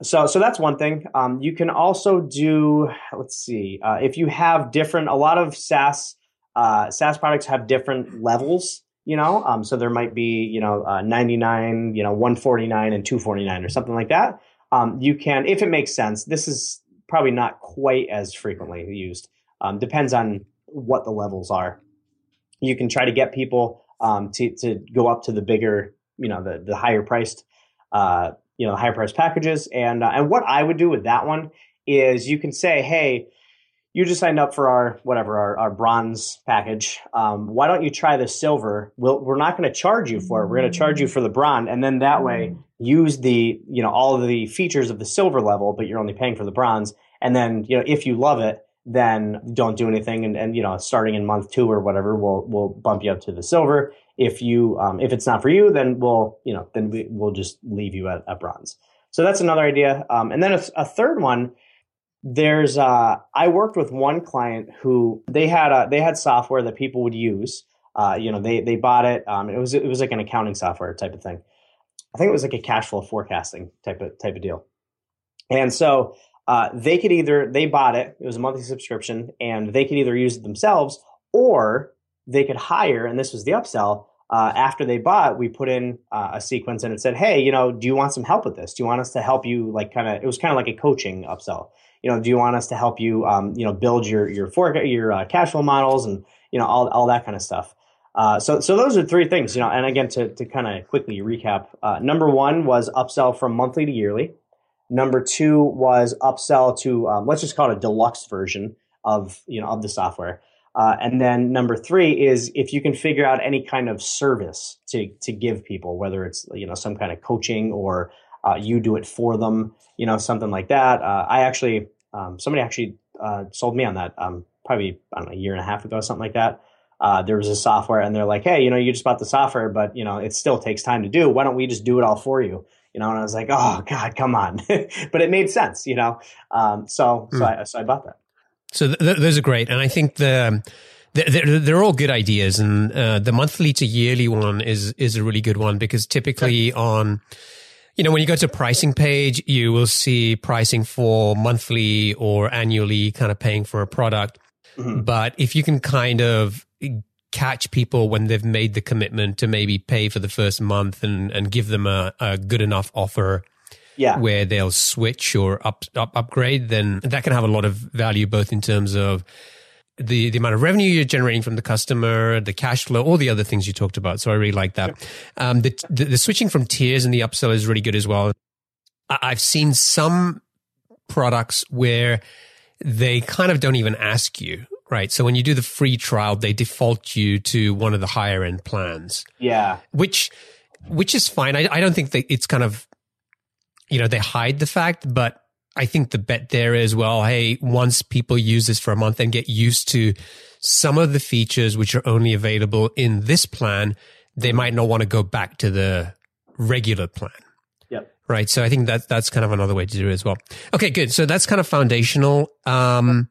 Speaker 2: So, so that's one thing. Um, you can also do, let's see, uh, if you have different, a lot of SaaS, uh, SaaS products have different levels you know um, so there might be you know uh, 99 you know 149 and 249 or something like that. Um, you can if it makes sense this is probably not quite as frequently used. Um, depends on what the levels are. You can try to get people um, to, to go up to the bigger you know the, the higher priced uh, you know higher priced packages. And uh, and what i would do with that one is you can say hey you just signed up for our whatever our, our bronze package. Um, why don't you try the silver? We'll, we're not going to charge you for it. We're going to charge you for the bronze, and then that way use the you know all of the features of the silver level, but you're only paying for the bronze. And then you know if you love it, then don't do anything. And, and you know starting in month two or whatever, we'll we'll bump you up to the silver. If you um, if it's not for you, then we'll you know then we, we'll just leave you at, at bronze. So that's another idea. Um, and then a, a third one there's uh, I worked with one client who they had a, they had software that people would use. Uh, you know, they they bought it. Um, it was it was like an accounting software type of thing. I think it was like a cash flow forecasting type of type of deal. And so uh, they could either they bought it. It was a monthly subscription, and they could either use it themselves or they could hire. And this was the upsell. Uh, after they bought, we put in uh, a sequence and it said, "Hey, you know, do you want some help with this? Do you want us to help you? Like, kind of, it was kind of like a coaching upsell you know, do you want us to help you, um, you know, build your your for, your uh, cash flow models and you know all all that kind of stuff. Uh, so so those are three things, you know. And again, to to kind of quickly recap, uh, number one was upsell from monthly to yearly. Number two was upsell to um, let's just call it a deluxe version of you know of the software. Uh, and then number three is if you can figure out any kind of service to to give people, whether it's you know some kind of coaching or uh, you do it for them, you know, something like that. Uh, I actually, um, somebody actually uh, sold me on that um, probably, I don't know, a year and a half ago, something like that. Uh, there was a software and they're like, hey, you know, you just bought the software, but, you know, it still takes time to do. Why don't we just do it all for you? You know, and I was like, oh, God, come on. but it made sense, you know. Um, so, mm. so, I, so I bought that.
Speaker 1: So th- those are great. And I think the, they're, they're all good ideas, and uh, the monthly to yearly one is is a really good one because typically on you know, when you go to pricing page, you will see pricing for monthly or annually kind of paying for a product. Mm-hmm. But if you can kind of catch people when they've made the commitment to maybe pay for the first month and, and give them a, a good enough offer
Speaker 2: yeah.
Speaker 1: where they'll switch or up, up upgrade, then that can have a lot of value both in terms of the, the amount of revenue you're generating from the customer, the cash flow, all the other things you talked about. So I really like that. Um, the, the, the switching from tiers and the upsell is really good as well. I've seen some products where they kind of don't even ask you, right? So when you do the free trial, they default you to one of the higher end plans.
Speaker 2: Yeah.
Speaker 1: Which, which is fine. I, I don't think that it's kind of, you know, they hide the fact, but I think the bet there is, well, hey, once people use this for a month and get used to some of the features which are only available in this plan, they might not want to go back to the regular plan.
Speaker 2: Yep.
Speaker 1: Right. So I think that that's kind of another way to do it as well. Okay, good. So that's kind of foundational. Um,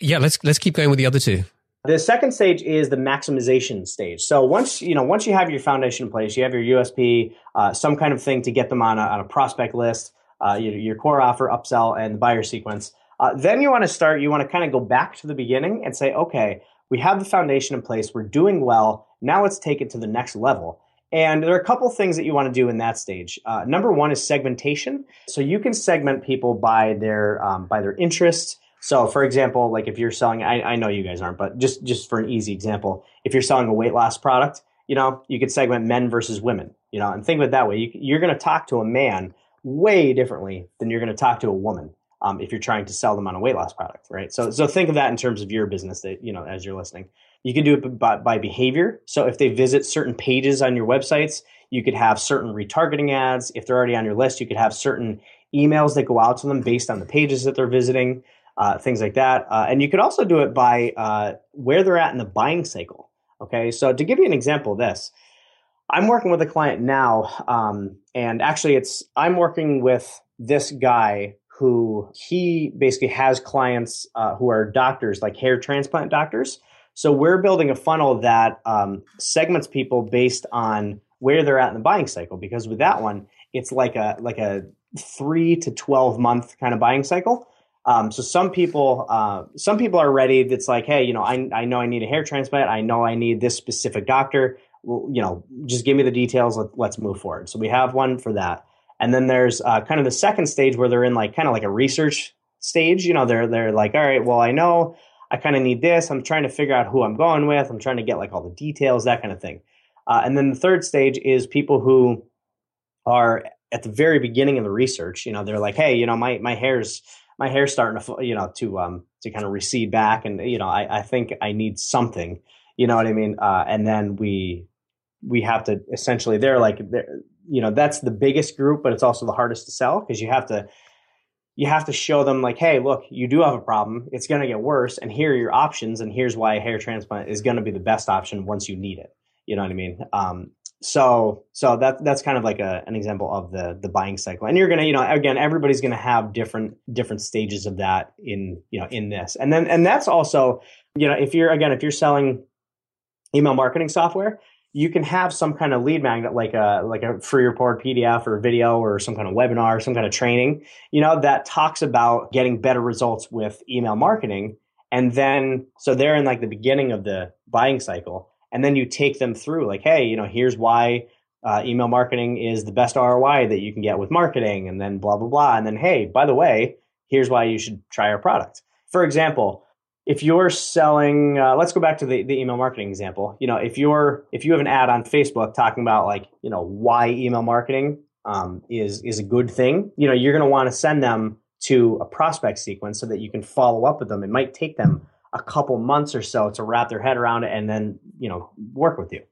Speaker 1: yeah, let's let's keep going with the other two.
Speaker 2: The second stage is the maximization stage. So once you know, once you have your foundation in place, you have your USP, uh, some kind of thing to get them on a, on a prospect list uh, your, your, core offer, upsell, and the buyer sequence. Uh, then you want to start, you want to kind of go back to the beginning and say, okay, we have the foundation in place, we're doing well. Now let's take it to the next level. And there are a couple things that you want to do in that stage. Uh, number one is segmentation. So you can segment people by their um, by their interests. So, for example, like if you're selling, I, I know you guys aren't, but just just for an easy example, if you're selling a weight loss product, you know, you could segment men versus women. You know, and think of it that way. You, you're going to talk to a man way differently than you're going to talk to a woman um, if you're trying to sell them on a weight loss product, right? So, so think of that in terms of your business that you know as you're listening. You can do it by, by behavior. So if they visit certain pages on your websites, you could have certain retargeting ads. If they're already on your list, you could have certain emails that go out to them based on the pages that they're visiting, uh, things like that. Uh, and you could also do it by uh, where they're at in the buying cycle. Okay, so to give you an example this, I'm working with a client now, um, and actually, it's I'm working with this guy who he basically has clients uh, who are doctors, like hair transplant doctors. So we're building a funnel that um, segments people based on where they're at in the buying cycle. Because with that one, it's like a like a three to twelve month kind of buying cycle. Um, so some people, uh, some people are ready. It's like, hey, you know, I, I know I need a hair transplant. I know I need this specific doctor you know, just give me the details. Let, us move forward. So we have one for that. And then there's uh, kind of the second stage where they're in like kind of like a research stage. You know, they're they're like, all right, well, I know I kind of need this. I'm trying to figure out who I'm going with. I'm trying to get like all the details, that kind of thing. Uh, and then the third stage is people who are at the very beginning of the research. You know, they're like, hey, you know, my my hair's my hair's starting to you know to um to kind of recede back, and you know, I I think I need something. You know what I mean? Uh, and then we we have to essentially they're like they're, you know that's the biggest group but it's also the hardest to sell because you have to you have to show them like hey look you do have a problem. It's going to get worse and here are your options and here's why a hair transplant is going to be the best option once you need it. You know what i mean? Um, so so that that's kind of like a, an example of the the buying cycle. And you're gonna you know again everybody's gonna have different different stages of that in you know in this. And then and that's also you know if you're again if you're selling email marketing software you can have some kind of lead magnet like a like a free report PDF or video or some kind of webinar, some kind of training, you know, that talks about getting better results with email marketing. And then so they're in like the beginning of the buying cycle. And then you take them through like, hey, you know, here's why uh, email marketing is the best ROI that you can get with marketing, and then blah blah blah. And then, hey, by the way, here's why you should try our product. For example, if you're selling uh, let's go back to the, the email marketing example. You know if you're if you have an ad on facebook talking about like you know why email marketing um, is is a good thing you know you're going to want to send them to a prospect sequence so that you can follow up with them. It might take them a couple months or so to wrap their head around it and then you know work with you.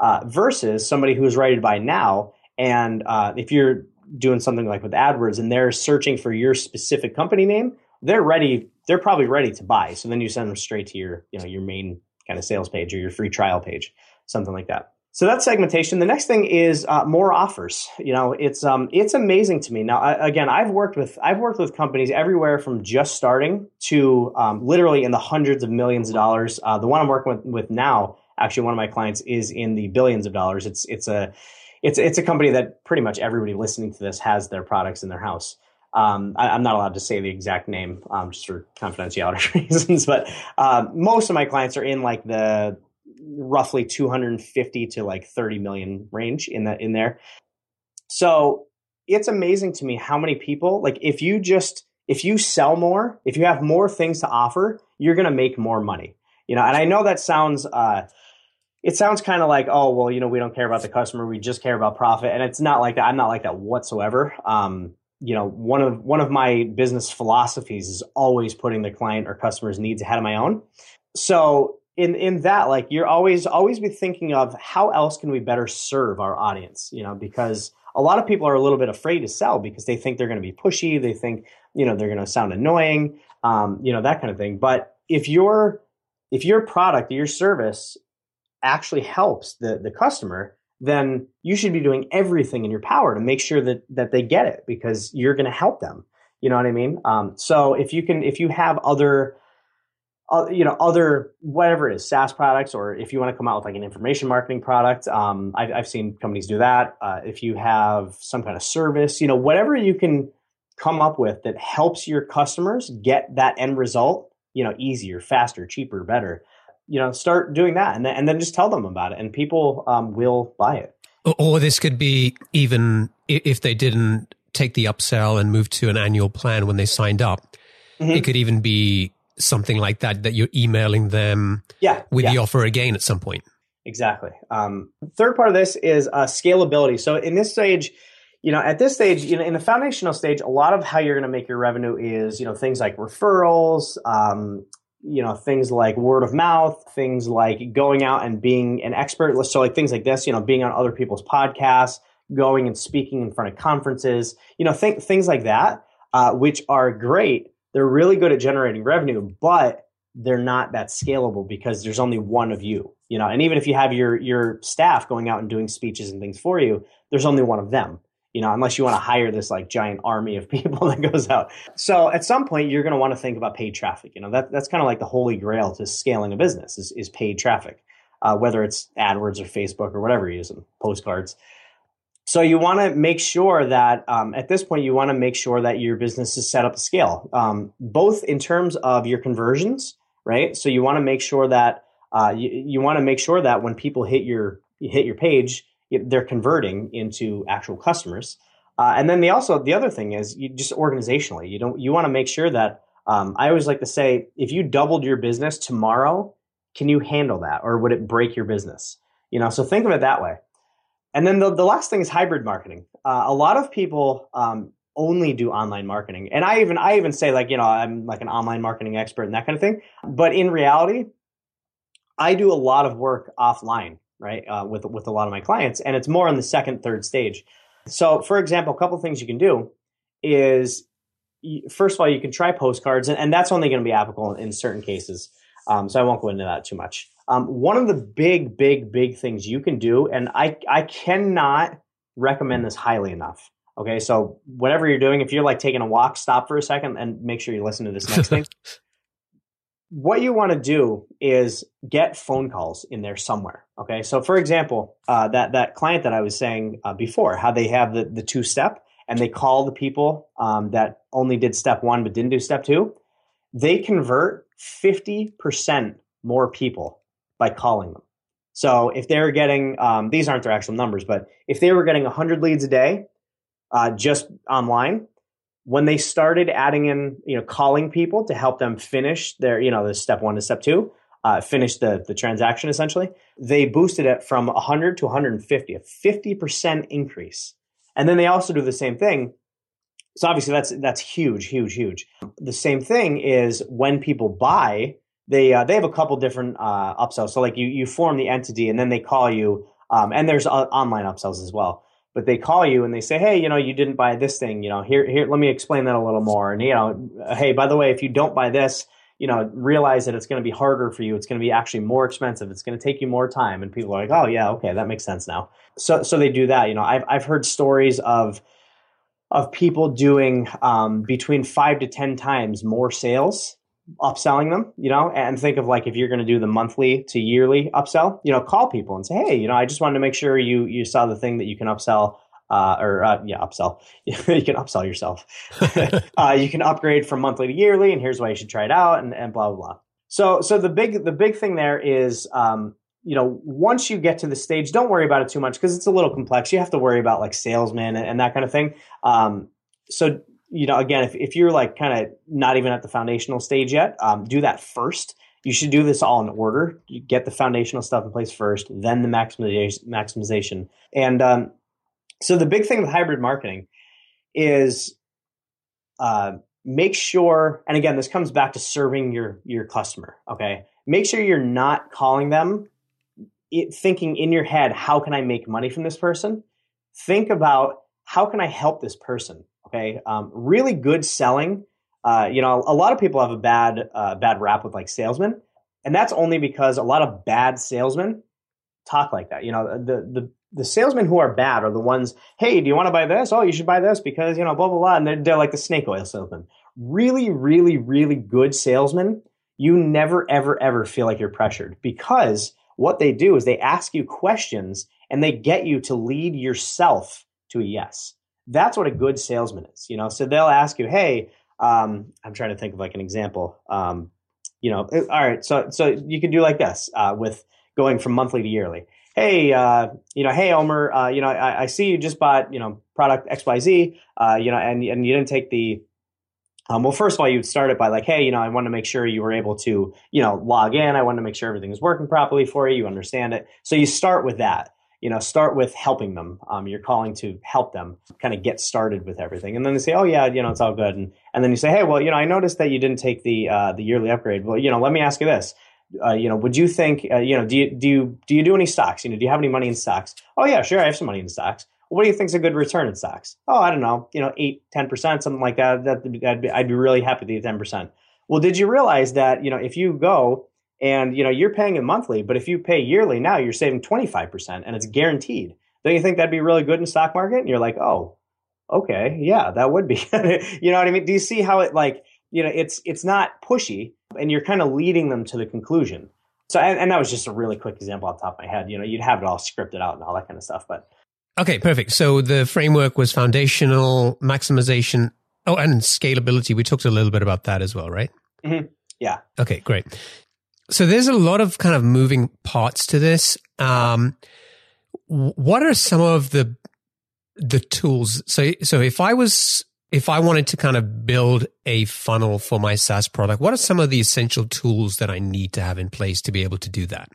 Speaker 2: Uh, versus somebody who's ready to buy now and uh, if you're doing something like with adwords and they're searching for your specific company name they're ready they're probably ready to buy. So then you send them straight to your, you know, your main kind of sales page or your free trial page, something like that. So that's segmentation. The next thing is uh, more offers. You know, it's um, it's amazing to me. Now, I, again, I've worked with I've worked with companies everywhere from just starting to um, literally in the hundreds of millions of dollars. Uh, the one I'm working with, with now, actually, one of my clients is in the billions of dollars. It's it's a it's it's a company that pretty much everybody listening to this has their products in their house. Um, I, am not allowed to say the exact name um, just for confidentiality reasons, but uh, most of my clients are in like the roughly 250 to like 30 million range in that in there. So it's amazing to me how many people like if you just if you sell more, if you have more things to offer, you're going to make more money. You know, and I know that sounds uh, it sounds kind of like, oh, well, you know, we don't care about the customer, we just care about profit, and it's not like that. I'm not like that whatsoever. Um, you know, one of one of my business philosophies is always putting the client or customer's needs ahead of my own. So in in that, like, you're always always be thinking of how else can we better serve our audience? You know, because a lot of people are a little bit afraid to sell because they think they're going to be pushy, they think you know they're going to sound annoying, um, you know, that kind of thing. But if your if your product or your service actually helps the the customer, then you should be doing everything in your power to make sure that that they get it because you're going to help them. You know what I mean? Um, so if you can, if you have other, uh, you know, other whatever it is, SaaS products, or if you want to come out with like an information marketing product, um, I've, I've seen companies do that. Uh, if you have some kind of service, you know, whatever you can come up with that helps your customers get that end result, you know, easier, faster, cheaper, better you know start doing that and then, and then just tell them about it and people um, will buy it
Speaker 1: or this could be even if they didn't take the upsell and move to an annual plan when they signed up mm-hmm. it could even be something like that that you're emailing them
Speaker 2: yeah,
Speaker 1: with
Speaker 2: yeah.
Speaker 1: the offer again at some point
Speaker 2: exactly um, third part of this is uh, scalability so in this stage you know at this stage you know in the foundational stage a lot of how you're going to make your revenue is you know things like referrals um, you know things like word of mouth things like going out and being an expert so like things like this you know being on other people's podcasts going and speaking in front of conferences you know th- things like that uh, which are great. They're really good at generating revenue but they're not that scalable because there's only one of you you know? And even if you have your your staff going out and doing speeches and things for you there's only one of them you know, unless you want to hire this like giant army of people that goes out. So at some point, you're going to want to think about paid traffic. You know, that, that's kind of like the holy grail to scaling a business is, is paid traffic, uh, whether it's AdWords or Facebook or whatever you're using, postcards. So you want to make sure that um, at this point, you want to make sure that your business is set up to scale, um, both in terms of your conversions, right? So you want to make sure that uh, you, you want to make sure that when people hit your hit your page, they're converting into actual customers. Uh, and then the also the other thing is you just organizationally you don't you want to make sure that um, I always like to say if you doubled your business tomorrow, can you handle that or would it break your business? You know, so think of it that way. And then the, the last thing is hybrid marketing. Uh, a lot of people um, only do online marketing, and I even I even say like you know I'm like an online marketing expert and that kind of thing. But in reality, I do a lot of work offline right? Uh, with with a lot of my clients, and it's more on the second, third stage. So, for example, a couple things you can do is first of all, you can try postcards, and, and that's only going to be applicable in certain cases. Um, so I won't go into that too much. Um, one of the big, big, big things you can do, and I I cannot recommend this highly enough. Okay, so whatever you're doing, if you're like taking a walk, stop for a second and make sure you listen to this next thing. what you want to do is get phone calls in there somewhere. Okay, so for example, uh, that that client that I was saying uh, before, how they have the the two step and they call the people um, that only did step one but didn't do step two, they convert fifty percent more people by calling them. So if they're getting um, these aren't their actual numbers, but if they were getting hundred leads a day uh, just online, when they started adding in, you know, calling people to help them finish their, you know, the step one to step two, uh, finish the, the transaction essentially, they boosted it from 100 to 150, a 50% increase. And then they also do the same thing. So obviously that's that's huge, huge, huge. The same thing is when people buy, they uh, they have a couple different uh, upsells. So like you you form the entity and then they call you, um, and there's uh, online upsells as well but they call you and they say, "Hey, you know, you didn't buy this thing. You know, here, here, let me explain that a little more." And you know, hey, by the way, if you don't buy this, you know, realize that it's going to be harder for you. It's going to be actually more expensive. It's going to take you more time. And people are like, "Oh, yeah, okay, that makes sense now." So, so they do that. You know, I've I've heard stories of of people doing um, between five to ten times more sales upselling them, you know, and think of like if you're going to do the monthly to yearly upsell, you know, call people and say, hey, you know, I just wanted to make sure you you saw the thing that you can upsell. Uh, or uh, yeah, upsell. you can upsell yourself. uh, you can upgrade from monthly to yearly, and here's why you should try it out, and, and blah blah blah. So so the big the big thing there is um, you know, once you get to the stage, don't worry about it too much because it's a little complex. You have to worry about like salesmen and, and that kind of thing. Um, so, you know, again, if, if you're like kind of not even at the foundational stage yet, um, do that first. You should do this all in order. You get the foundational stuff in place first, then the maximization. maximization. And um, so the big thing with hybrid marketing is uh, make sure, and again, this comes back to serving your your customer. Okay, make sure you're not calling them it, thinking in your head, how can I make money from this person? Think about how can I help this person? Okay, um, really good selling. Uh, you know, a lot of people have a bad uh, bad rap with like salesmen, and that's only because a lot of bad salesmen talk like that. You know, the the the salesmen who are bad are the ones. Hey, do you want to buy this? Oh, you should buy this because you know blah blah blah. And they're, they're like the snake oil salesman. Really, really, really good salesmen. You never, ever, ever feel like you're pressured because what they do is they ask you questions and they get you to lead yourself to a yes. That's what a good salesman is, you know. So they'll ask you, "Hey, um, I'm trying to think of like an example. Um, you know, uh, all right, so so you can do like this uh, with going from monthly to yearly. Hey, uh, you know, hey Omer, uh, you know, I, I, see you just bought, you know, product X Y Z, uh, you know, and and you didn't take the um, well, first of all, you'd start it by like, hey, you know, I want to make sure you were able to, you know, log in. I want to make sure everything is working properly for you. You understand it. So you start with that. You know, start with helping them. Um, you're calling to help them kind of get started with everything, and then they say, "Oh yeah, you know, it's all good." And and then you say, "Hey, well, you know, I noticed that you didn't take the uh, the yearly upgrade. Well, you know, let me ask you this: uh, you know, would you think, uh, you know, do you do you do you do any stocks? You know, do you have any money in stocks? Oh yeah, sure, I have some money in stocks what do you think is a good return in stocks? Oh, I don't know, you know, eight, 10%, something like that. that I'd, be, I'd be really happy to get 10%. Well, did you realize that, you know, if you go and, you know, you're paying it monthly, but if you pay yearly now, you're saving 25% and it's guaranteed. Don't you think that'd be really good in stock market? And you're like, oh, okay, yeah, that would be. you know what I mean? Do you see how it like, you know, it's it's not pushy and you're kind of leading them to the conclusion. So, and, and that was just a really quick example off the top of my head. You know, you'd have it all scripted out and all that kind of stuff, but
Speaker 1: Okay, perfect. So the framework was foundational, maximization, oh, and scalability. We talked a little bit about that as well, right?
Speaker 2: Mm-hmm. Yeah.
Speaker 1: Okay, great. So there's a lot of kind of moving parts to this. Um, what are some of the the tools? So so if I was if I wanted to kind of build a funnel for my SaaS product, what are some of the essential tools that I need to have in place to be able to do that?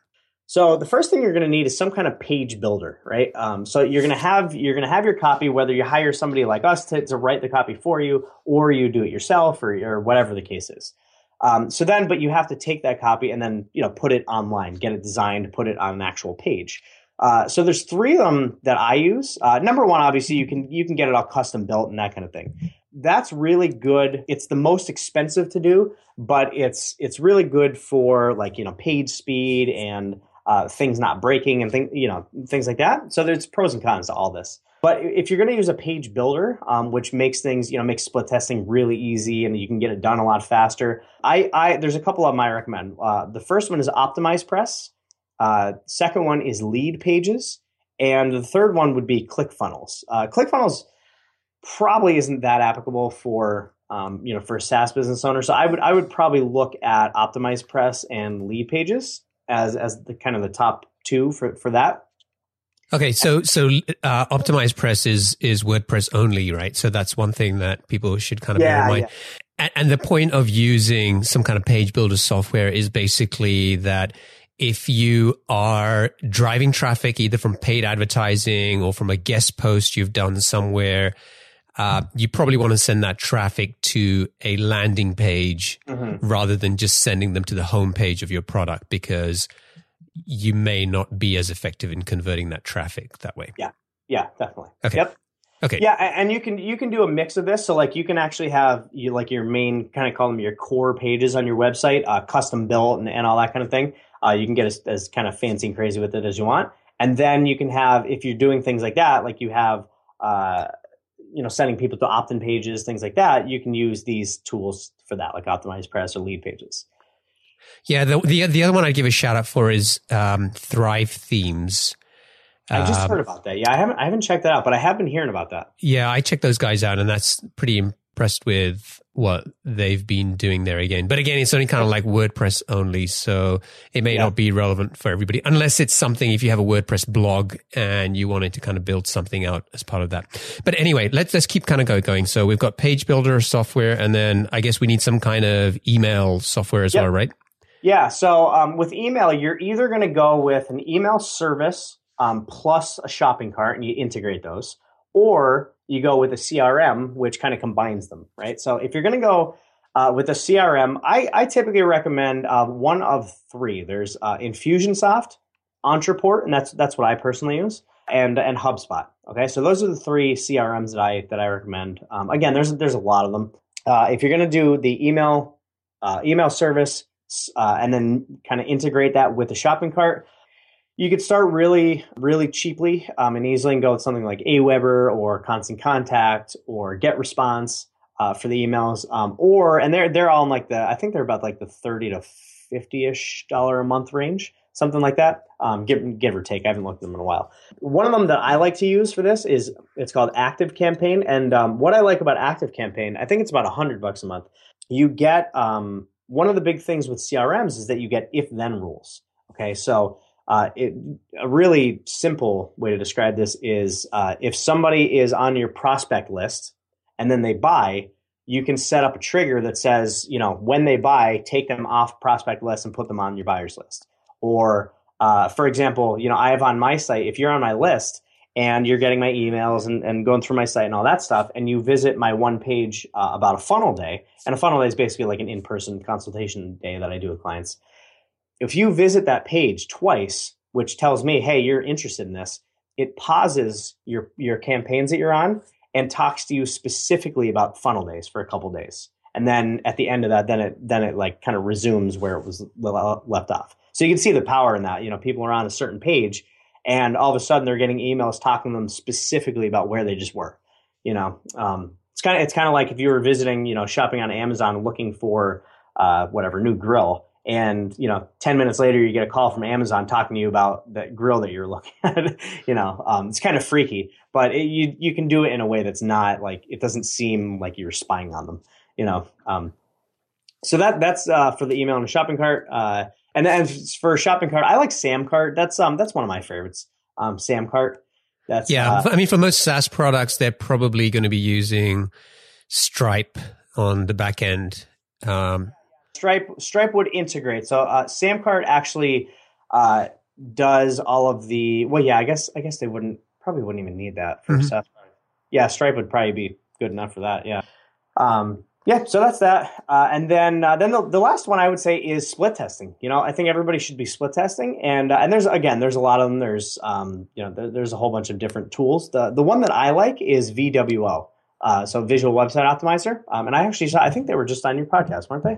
Speaker 2: So the first thing you're going to need is some kind of page builder, right? Um, so you're going to have you're going to have your copy, whether you hire somebody like us to, to write the copy for you, or you do it yourself, or, or whatever the case is. Um, so then, but you have to take that copy and then you know put it online, get it designed, put it on an actual page. Uh, so there's three of them that I use. Uh, number one, obviously, you can you can get it all custom built and that kind of thing. That's really good. It's the most expensive to do, but it's it's really good for like you know page speed and uh, things not breaking and things you know things like that. So there's pros and cons to all this. But if you're going to use a page builder, um, which makes things you know makes split testing really easy and you can get it done a lot faster, I, I there's a couple of them I recommend. Uh, the first one is OptimizePress. Uh, second one is Lead Pages, and the third one would be ClickFunnels. Uh, ClickFunnels probably isn't that applicable for um, you know for a SaaS business owner. So I would I would probably look at Optimize Press and Lead Pages as as the kind of the top two for for that.
Speaker 1: Okay, so so uh, OptimizePress is is WordPress only, right? So that's one thing that people should kind of yeah, bear in mind. Yeah. And, and the point of using some kind of page builder software is basically that if you are driving traffic either from paid advertising or from a guest post you've done somewhere uh, you probably want to send that traffic to a landing page mm-hmm. rather than just sending them to the home page of your product because you may not be as effective in converting that traffic that way.
Speaker 2: Yeah. Yeah, definitely.
Speaker 1: Okay.
Speaker 2: Yep.
Speaker 1: Okay.
Speaker 2: Yeah, and you can you can do a mix of this. So like you can actually have you like your main kind of call them your core pages on your website, uh, custom built and, and all that kind of thing. Uh, you can get as, as kind of fancy and crazy with it as you want, and then you can have if you're doing things like that, like you have uh, you know sending people to opt-in pages, things like that, you can use these tools for that, like Optimize Press or Lead Pages.
Speaker 1: Yeah, the the, the other one I'd give a shout out for is um, Thrive Themes.
Speaker 2: I just um, heard about that. Yeah, I haven't I haven't checked that out, but I have been hearing about that.
Speaker 1: Yeah, I checked those guys out, and that's pretty impressed with what they've been doing there again. But again, it's only kind of like WordPress only, so it may yeah. not be relevant for everybody unless it's something if you have a WordPress blog and you wanted to kind of build something out as part of that. But anyway, let's let's keep kind of go, going. So we've got page builder software, and then I guess we need some kind of email software as yep. well, right?
Speaker 2: Yeah. So um, with email, you're either going to go with an email service um, plus a shopping cart, and you integrate those, or you go with a CRM, which kind of combines them, right? So if you're going to go uh, with a CRM, I, I typically recommend uh, one of three. There's uh, Infusionsoft, Ontraport, and that's that's what I personally use, and and HubSpot. Okay, so those are the three CRMs that I that I recommend. Um, again, there's there's a lot of them. Uh, if you're going to do the email uh, email service uh, and then kind of integrate that with the shopping cart, you could start really, really cheaply um, and easily and go with something like Aweber or Constant Contact or GetResponse uh, for the emails. Um, or and they're they're all in like the I think they're about like the thirty to fifty ish dollar a month range, something like that. Um, give give or take. I haven't looked at them in a while. One of them that I like to use for this is it's called Active Campaign. And um, what I like about Active Campaign, I think it's about a hundred bucks a month. You get um, one of the big things with CRMs is that you get if then rules. Okay, so uh, it, a really simple way to describe this is uh, if somebody is on your prospect list and then they buy, you can set up a trigger that says, you know, when they buy, take them off prospect list and put them on your buyers list. Or, uh, for example, you know, I have on my site, if you're on my list and you're getting my emails and, and going through my site and all that stuff, and you visit my one page uh, about a funnel day, and a funnel day is basically like an in person consultation day that I do with clients if you visit that page twice, which tells me, hey, you're interested in this, it pauses your your campaigns that you're on and talks to you specifically about funnel days for a couple days. And then at the end of that, then it then it like kind of resumes where it was left off. So you can see the power in that. You know, people are on a certain page, and all of a sudden they're getting emails talking to them specifically about where they just were. You know, um, it's kind of it's kind of like if you were visiting, you know, shopping on Amazon looking for uh, whatever new grill, and you know 10 minutes later you get a call from amazon talking to you about that grill that you're looking at you know? Um, it's kind of freaky but it, you you can do it in a way that's not like it doesn't seem like you're spying on them you know? Um, so that that's uh, for the email and the shopping cart. Uh, and then for shopping cart i like samcart that's um that's one of my favorites um samcart that's
Speaker 1: yeah uh, i mean for most saas products they're probably going to be using stripe on the back end um,
Speaker 2: Stripe Stripe would integrate. So uh, Samcart actually uh, does all of the. Well, yeah, I guess I guess they wouldn't probably wouldn't even need that for mm-hmm. Yeah, Stripe would probably be good enough for that. Yeah. Um, yeah, so that's that, uh, and then uh, then the, the last one I would say is split testing. You know, I think everybody should be split testing, and uh, and there's again there's a lot of them. There's um, you know there, there's a whole bunch of different tools. The the one that I like is VWO, uh, so Visual Website Optimizer, um, and I actually saw I think they were just on your podcast, weren't they?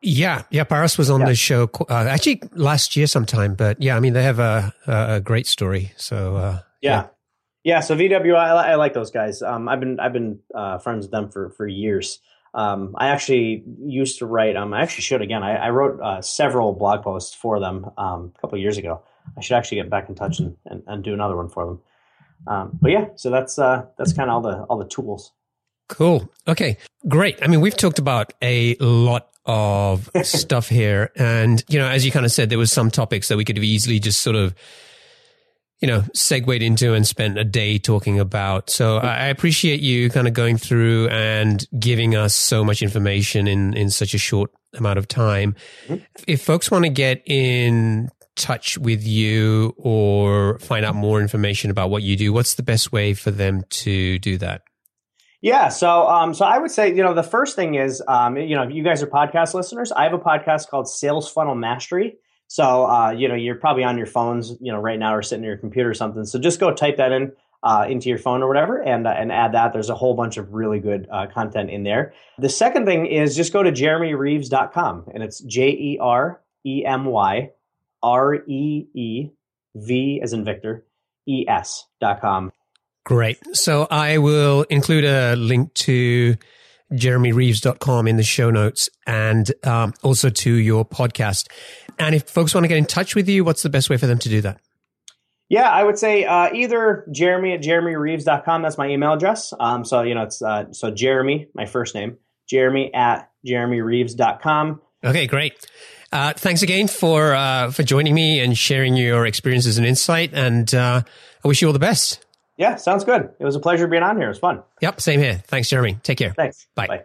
Speaker 1: Yeah, yeah. Paras was on yeah. the show uh, actually last year sometime, but yeah, I mean they have a a, great story. So uh,
Speaker 2: yeah. yeah, yeah. So VW, I, I like those guys. Um, I've been I've been uh, friends with them for for years. Um, I actually used to write. Um, I actually should again. I, I wrote uh, several blog posts for them um, a couple years ago. I should actually get back in touch and, and, and do another one for them. Um, but yeah, so that's uh, that's kind of all the all the tools.
Speaker 1: Cool. Okay. Great. I mean, we've talked about a lot of stuff here. And, you know, as you kind of said, there was some topics that we could have easily just sort of, you know, segued into and spent a day talking about. So I appreciate you kind of going through and giving us so much information in, in such a short amount of time. Mm-hmm. If folks want to get in touch with you or find out more information about what you do, what's the best way for them to do that?
Speaker 2: Yeah, so um, so I would say you know the first thing is um, you know if you guys are podcast listeners, I have a podcast called Sales Funnel Mastery. So uh, you know you're probably on your phones you know right now or sitting at your computer or something. So just go type that in uh, into your phone or whatever and uh, and add that. There's a whole bunch of really good uh, content in there. The second thing is just go to jeremyreeves.com and it's J E R E M Y R E E V as in Victor E S dot com
Speaker 1: Great. So I will include a link to jeremyreeves.com in the show notes and um, also to your podcast. And if folks want to get in touch with you, what's the best way for them to do that?
Speaker 2: Yeah, I would say uh, either Jeremy at jeremyreeves.com. That's my email address. Um, so, you know, it's uh, so Jeremy, my first name, Jeremy at jeremyreeves.com.
Speaker 1: Okay, great. Uh, thanks again for uh, for joining me and sharing your experiences and insight. And uh, I wish you all the best.
Speaker 2: Yeah, sounds good. It was a pleasure being on here. It was fun.
Speaker 1: Yep, same here. Thanks, Jeremy. Take care.
Speaker 2: Thanks.
Speaker 1: Bye.
Speaker 2: Bye.